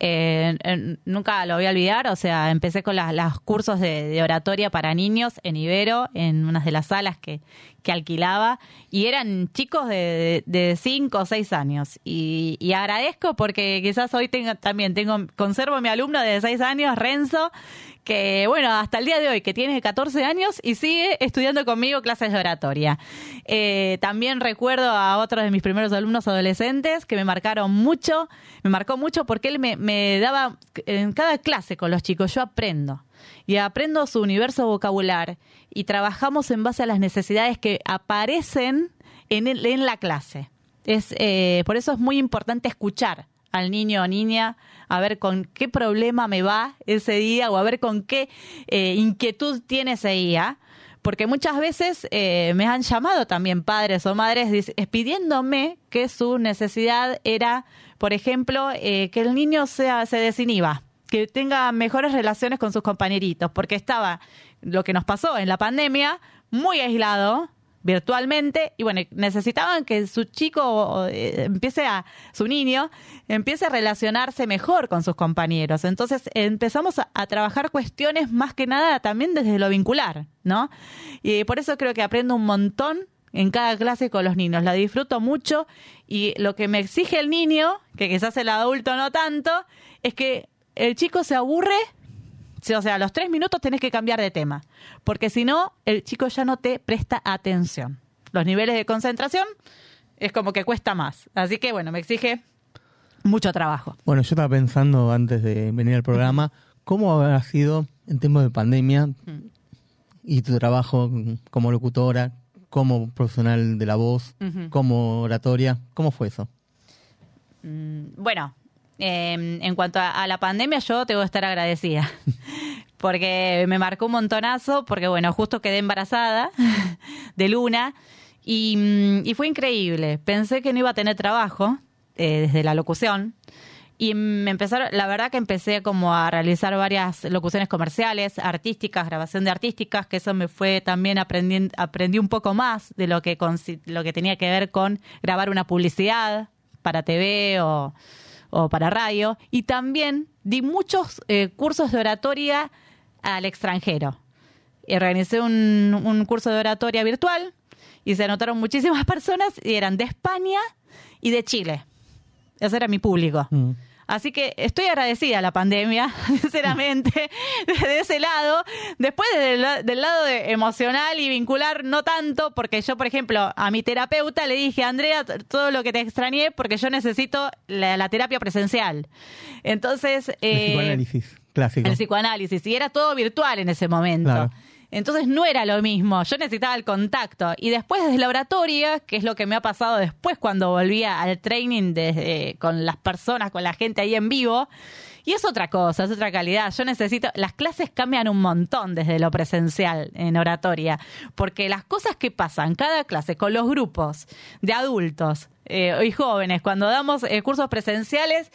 Eh, nunca lo voy a olvidar. O sea, empecé con los cursos de, oratoria para niños en Ibero, en una de las salas que, que alquilaba. Y eran chicos de 5 o 6 años. Y, y agradezco porque quizás hoy también tengo, conservo mi alumno de 6 años, Renzo, que bueno, hasta el día de hoy, que tiene 14 años y sigue estudiando conmigo clases de oratoria. Eh, también recuerdo a otro de mis primeros alumnos adolescentes que me marcaron mucho, me marcó mucho porque él me, me daba, en cada clase con los chicos, yo aprendo y aprendo su universo vocabular y trabajamos en base a las necesidades que aparecen en, el- en la clase. Es, eh, por eso es muy importante escuchar al niño o niña a ver con qué problema me va ese día o a ver con qué eh, inquietud tiene ese día. Porque muchas veces eh, me han llamado también padres o madres pidiéndome que su necesidad era, por ejemplo, eh, que el niño sea, se desinhiba, que tenga mejores relaciones con sus compañeritos, porque estaba lo que nos pasó en la pandemia, muy aislado virtualmente y bueno, necesitaban que su chico eh, empiece a, su niño empiece a relacionarse mejor con sus compañeros. Entonces empezamos a, a trabajar cuestiones más que nada también desde lo vincular, ¿no? Y por eso creo que aprendo un montón en cada clase con los niños, la disfruto mucho y lo que me exige el niño, que quizás el adulto no tanto, es que el chico se aburre O sea, a los tres minutos tenés que cambiar de tema, porque si no, el chico ya no te presta atención. Los niveles de concentración es como que cuesta más. Así que, bueno, me exige mucho trabajo. Bueno, yo estaba pensando antes de venir al programa, ¿cómo habrá sido en tiempos de pandemia y tu trabajo como locutora, como profesional de la voz, como oratoria? ¿Cómo fue eso? Mm, Bueno, eh, en cuanto a, a la pandemia, yo tengo que estar agradecida. Porque me marcó un montonazo, porque bueno, justo quedé embarazada de Luna y, mm, y fue increíble. Pensé que no iba a tener trabajo eh, desde la locución. Y me empezaron, la verdad que empecé como a realizar varias locuciones comerciales, artísticas, grabación de artísticas, que eso me fue también aprendiendo, aprendí un poco más de lo que, lo que tenía que ver con grabar una publicidad para TV o, o para radio. Y también di muchos eh, cursos de oratoria al extranjero. Y organicé un, un curso de oratoria virtual y se anotaron muchísimas personas y eran de España y de Chile. Ese era mi público. Así que estoy agradecida a la pandemia, sinceramente, desde ese lado. Después del, la- del lado de emocional y vincular, no tanto, porque yo, por ejemplo, a mi terapeuta le dije, Andrea, todo lo que te extrañé, porque yo necesito la, la terapia presencial. Entonces... El eh, psicoanálisis clásico. el psicoanálisis, y era todo virtual en ese momento. Claro. Entonces no era lo mismo, yo necesitaba el contacto. Y después desde la oratoria, que es lo que me ha pasado después cuando volvía al training con las personas, con la gente ahí en vivo, y es otra cosa, es otra calidad. Yo necesito, las clases cambian un montón desde lo presencial en oratoria, porque las cosas que pasan cada clase con los grupos de adultos eh, y jóvenes, cuando damos eh, cursos presenciales,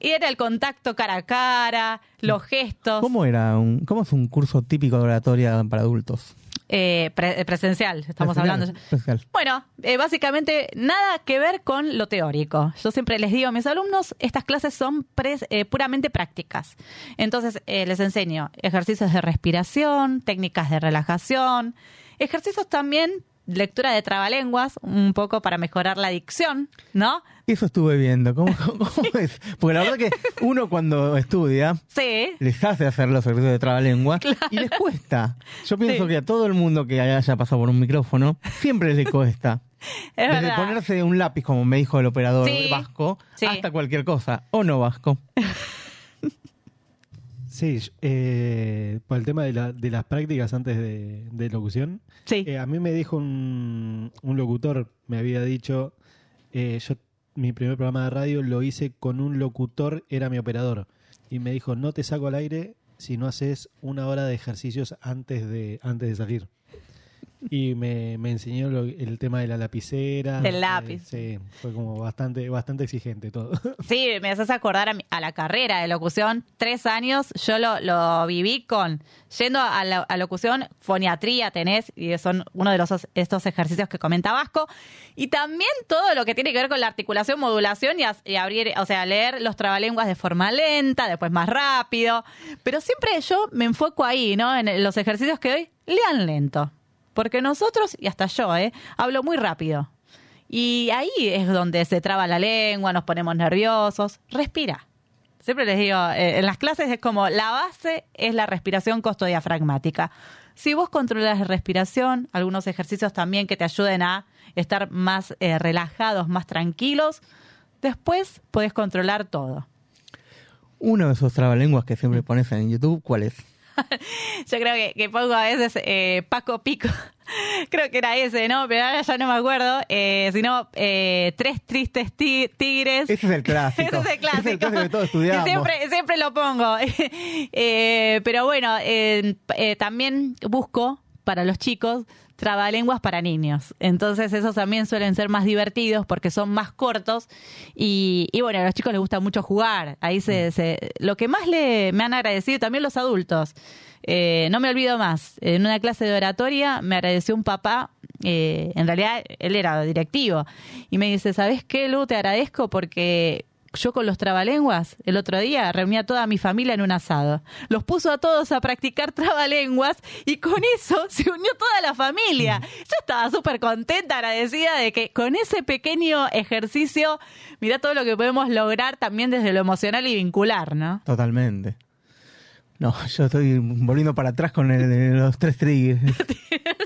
era el contacto cara a cara, los gestos. ¿Cómo era un, cómo es un curso típico de oratoria para adultos? Eh, pre- presencial, estamos Presencial, hablando. presencial. Bueno, eh, básicamente nada que ver con lo teórico. Yo siempre les digo a mis alumnos, estas clases son eh, puramente prácticas. Entonces, eh, les enseño ejercicios de respiración, técnicas de relajación, ejercicios también, lectura de trabalenguas, un poco para mejorar la dicción, ¿no? Eso estuve viendo. ¿Cómo, cómo es? Porque la verdad que uno cuando estudia Sí. les hace hacer los ejercicios de trabalengua y les cuesta. Yo pienso Sí. que a todo el mundo que haya pasado por un micrófono siempre le cuesta. Es Desde verdad. ponerse un lápiz, como me dijo el operador Sí. vasco, hasta cualquier cosa. O no vasco. Sí, eh, por el tema de, la- de las prácticas antes de, de locución. eh, a mí me dijo un, un locutor, me había dicho, eh, yo mi primer programa de radio lo hice con un locutor, era mi operador. Y me dijo, no te saco al aire si no haces una hora de ejercicios antes de, antes de salir. Y me, me enseñó lo- el tema de la lapicera. Del lápiz. sí, fue como bastante, bastante exigente todo. Sí, me haces acordar a, mi- a la carrera de locución. Tres años yo lo, lo viví con, yendo a la a locución, foniatría tenés, y son uno de los estos ejercicios que comenta Vasco. Y también todo lo que tiene que ver con la articulación, modulación y, y abrir, o sea, leer los trabalenguas de forma lenta, después más rápido. Pero siempre yo me enfoco ahí, ¿no? En los ejercicios que doy, lean lento. Porque nosotros, y hasta yo, ¿eh? Hablo muy rápido. Y ahí es donde se traba la lengua, nos ponemos nerviosos. Respira. Siempre les digo, eh, en las clases es como la base es la respiración costodiafragmática. Si vos controlas la respiración, algunos ejercicios también que te ayuden a estar más eh, relajados, más tranquilos, después podés controlar todo. Uno de esos trabalenguas que siempre pones en YouTube, ¿cuál es? Yo creo que, que pongo a veces eh, Paco Pico. creo que era ese, ¿no? Pero ahora ya no me acuerdo. Eh, sino eh, Tres Tristes Ti- Tigres. Ese es el clásico. Ese es el clásico. Ese es el clásico que todos estudiamos. Siempre, siempre lo pongo. Eh, pero bueno, eh, eh, también busco para los chicos trabalenguas para niños. Entonces esos también suelen ser más divertidos porque son más cortos y, y bueno, a los chicos les gusta mucho jugar. Ahí Mm. se, se- lo que más le, me han agradecido también los adultos. Eh, no me olvido más, en una clase de oratoria me agradeció un papá, eh, en realidad él era directivo, y me dice, ¿sabes qué, Lu? Te agradezco porque yo con los trabalenguas el otro día reuní a toda mi familia en un asado. Los puso a todos a practicar trabalenguas y con eso se unió toda la familia. Yo estaba súper contenta, agradecida de que con ese pequeño ejercicio, mirá todo lo que podemos lograr también desde lo emocional y vincular, ¿no? Totalmente. No, yo estoy volviendo para atrás con el los tres triggers.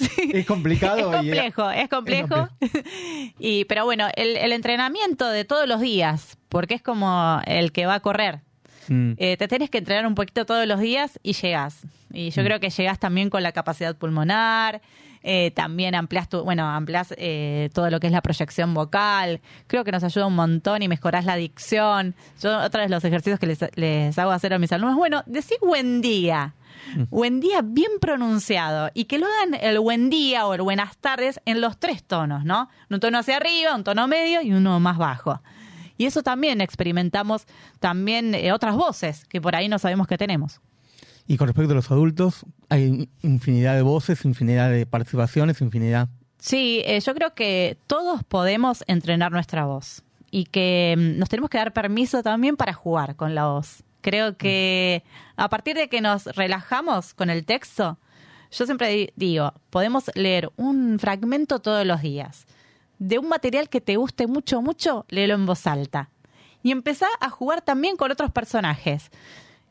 Es complicado. Es y- complejo, es complejo. y, pero bueno, el, el entrenamiento de todos los días, porque es como el que va a correr. Mm. Eh, te tenés que entrenar un poquito todos los días y llegás. Y yo Mm. creo que llegás también con la capacidad pulmonar, eh, también ampliás tu, bueno, ampliás eh, todo lo que es la proyección vocal. Creo que nos ayuda un montón y mejorás la dicción. Yo, otra de los ejercicios que les, les hago hacer a mis alumnos, bueno, decir buen día. Buen día bien pronunciado y que lo hagan el buen día o el buenas tardes en los tres tonos, ¿no? Un tono hacia arriba, un tono medio y uno más bajo. Y eso también experimentamos también eh, otras voces que por ahí no sabemos que tenemos. Y con respecto a los adultos, hay infinidad de voces, infinidad de participaciones, infinidad. Sí, eh, yo creo que todos podemos entrenar nuestra voz y que mm, nos tenemos que dar permiso también para jugar con la voz. Creo que a partir de que nos relajamos con el texto, yo siempre di- digo, podemos leer un fragmento todos los días de un material que te guste mucho, mucho, léelo en voz alta. Y empezá a jugar también con otros personajes.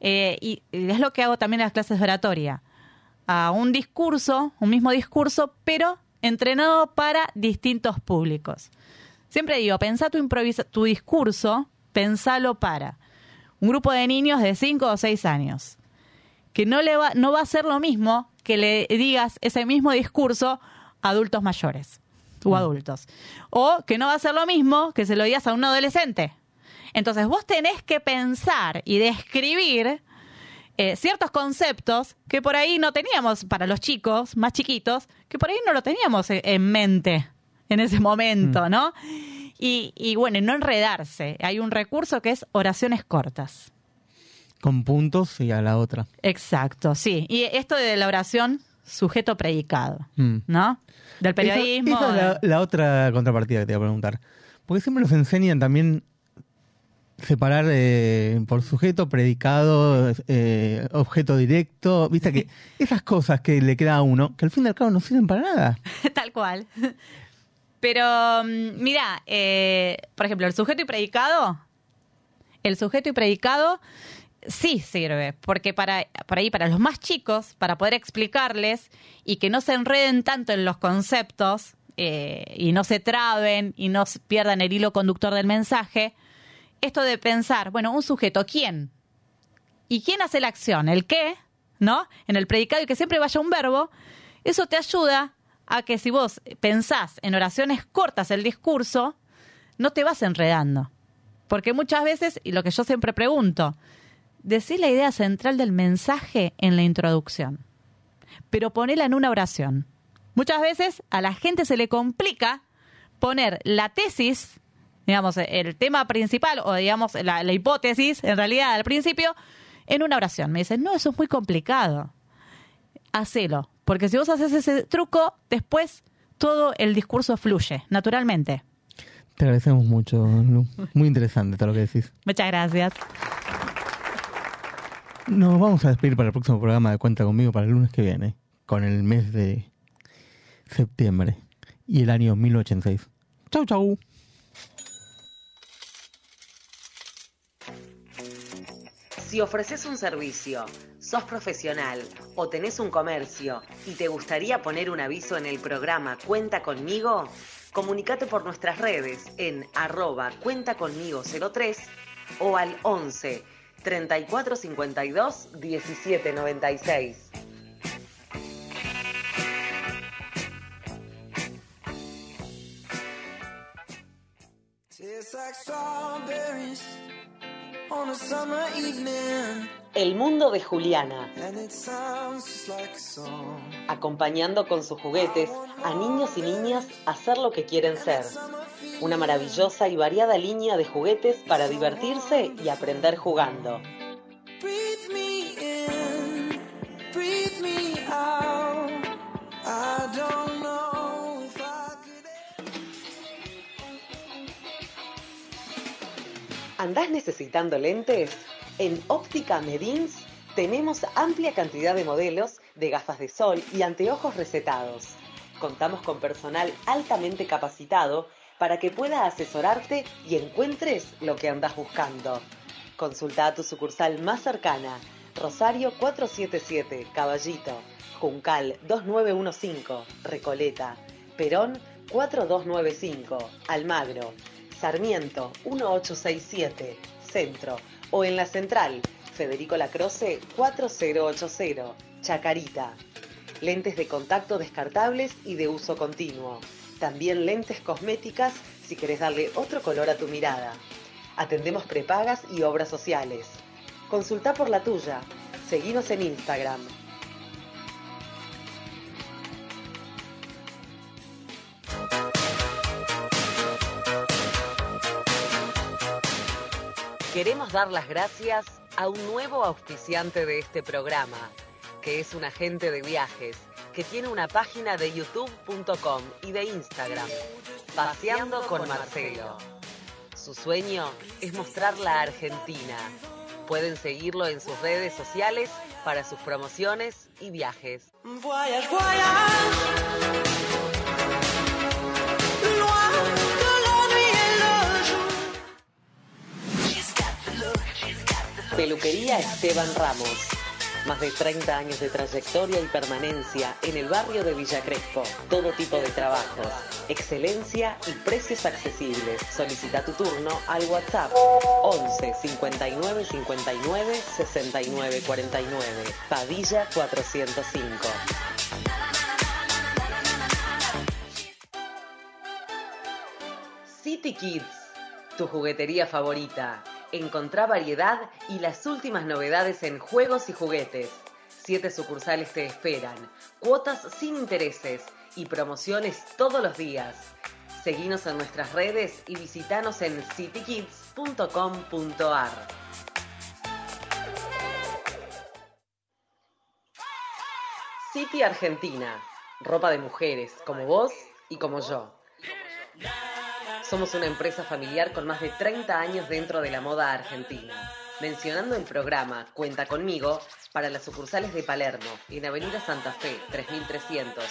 Eh, y, es lo que hago también en las clases de oratoria. A un discurso, un mismo discurso, pero entrenado para distintos públicos. Siempre digo, pensá tu, tu discurso, pensalo para un grupo de niños de 5 o 6 años, que no, le va, no va a ser lo mismo que le digas ese mismo discurso a adultos mayores o adultos. O que no va a ser lo mismo que se lo digas a un adolescente. Entonces vos tenés que pensar y describir eh, ciertos conceptos que por ahí no teníamos para los chicos más chiquitos, que por ahí no lo teníamos e- en mente en ese momento, ¿no? Y, y bueno, no enredarse. Hay un recurso que es oraciones cortas. Con puntos y a la otra. Exacto, sí. Y esto de la oración sujeto predicado, Mm. ¿no? Del periodismo. Esa, esa es la, la otra contrapartida que te iba a preguntar. Porque siempre nos enseñan también separar eh, por sujeto, predicado, eh, objeto directo. Viste que esas cosas que le queda a uno, que al fin y al cabo no sirven para nada. Tal cual. Pero, mm, mira, eh, por ejemplo, el sujeto y predicado, el sujeto y predicado sí sirve, porque para, por ahí, para los más chicos, para poder explicarles y que no se enreden tanto en los conceptos eh, y no se traben y no pierdan el hilo conductor del mensaje, esto de pensar, bueno, un sujeto, ¿quién? ¿Y quién hace la acción? ¿El qué? ¿No? En el predicado y que siempre vaya un verbo, eso te ayuda a que si vos pensás en oraciones cortas el discurso, no te vas enredando. Porque muchas veces, y lo que yo siempre pregunto, decís la idea central del mensaje en la introducción, pero ponela en una oración. Muchas veces a la gente se le complica poner la tesis, digamos, el tema principal o digamos la, la hipótesis, en realidad al principio, en una oración. Me dicen, no, eso es muy complicado. Hacelo, porque si vos haces ese truco, después todo el discurso fluye naturalmente. Te agradecemos mucho, Lu. Muy interesante todo lo que decís. Muchas gracias. Nos vamos a despedir para el próximo programa de Cuenta conmigo para el lunes que viene, con el mes de septiembre y el año 1086. Chau, chau. Si ofreces un servicio, sos profesional o tenés un comercio y te gustaría poner un aviso en el programa Cuenta conmigo, comunicate por nuestras redes en arroba cuenta conmigo 03 o al 11 34 52 17 96. Tastes like El mundo de Juliana, acompañando con sus juguetes a niños y niñas a ser lo que quieren ser. Una maravillosa y variada línea de juguetes para divertirse y aprender jugando. ¿Andás necesitando lentes? En Óptica Medins tenemos amplia cantidad de modelos de gafas de sol y anteojos recetados. Contamos con personal altamente capacitado para que pueda asesorarte y encuentres lo que andas buscando. Consulta a tu sucursal más cercana, Rosario 477, Caballito, Juncal 2915, Recoleta, Perón 4295, Almagro, Sarmiento 1867, Centro, o en la central, Federico Lacroce 4080, Chacarita. Lentes de contacto descartables y de uso continuo. También lentes cosméticas si querés darle otro color a tu mirada. Atendemos prepagas y obras sociales. Consulta por la tuya. Seguinos en Instagram. Queremos dar las gracias a un nuevo auspiciante de este programa, que es un agente de viajes, que tiene una página de youtube.com y de Instagram, Paseando con Marcelo. Su sueño es mostrar la Argentina. Pueden seguirlo en sus redes sociales para sus promociones y viajes. Peluquería Esteban Ramos. Más de 30 años de trayectoria y permanencia en el barrio de Villa Crespo. Todo tipo de trabajos, excelencia y precios accesibles. Solicita tu turno al WhatsApp 11 59 59 69 49. Padilla 405. City Kids, tu juguetería favorita. Encontrá variedad y las últimas novedades en juegos y juguetes. Siete sucursales te esperan, cuotas sin intereses y promociones todos los días. Seguinos en nuestras redes y visitanos en citykids.com.ar. City Argentina, ropa de mujeres como vos y como yo. Somos una empresa familiar con más de 30 años dentro de la moda argentina. Mencionando el programa Cuenta conmigo para las sucursales de Palermo, en Avenida Santa Fe 3300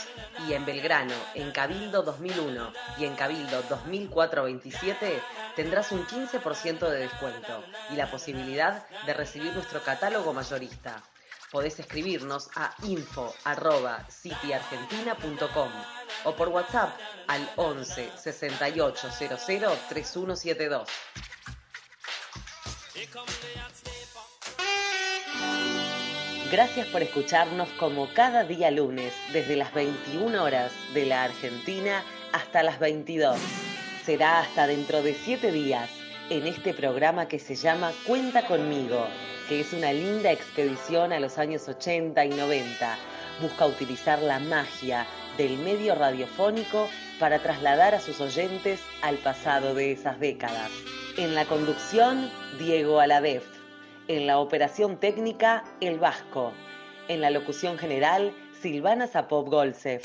y en Belgrano, en Cabildo 2001 y en Cabildo 2427, tendrás un 15% de descuento y la posibilidad de recibir nuestro catálogo mayorista. Podés escribirnos a info.cityargentina.com o por WhatsApp al 11 68 00 3172. Gracias por escucharnos como cada día lunes, desde las 21 horas de la Argentina hasta las 22. Será hasta dentro de 7 días en este programa que se llama Cuenta conmigo, que es una linda expedición a los años 80 y 90. Busca utilizar la magia del medio radiofónico para trasladar a sus oyentes al pasado de esas décadas. En la conducción, Diego Aladef. En la operación técnica, El Vasco. En la locución general, Silvana Zapop Golsef.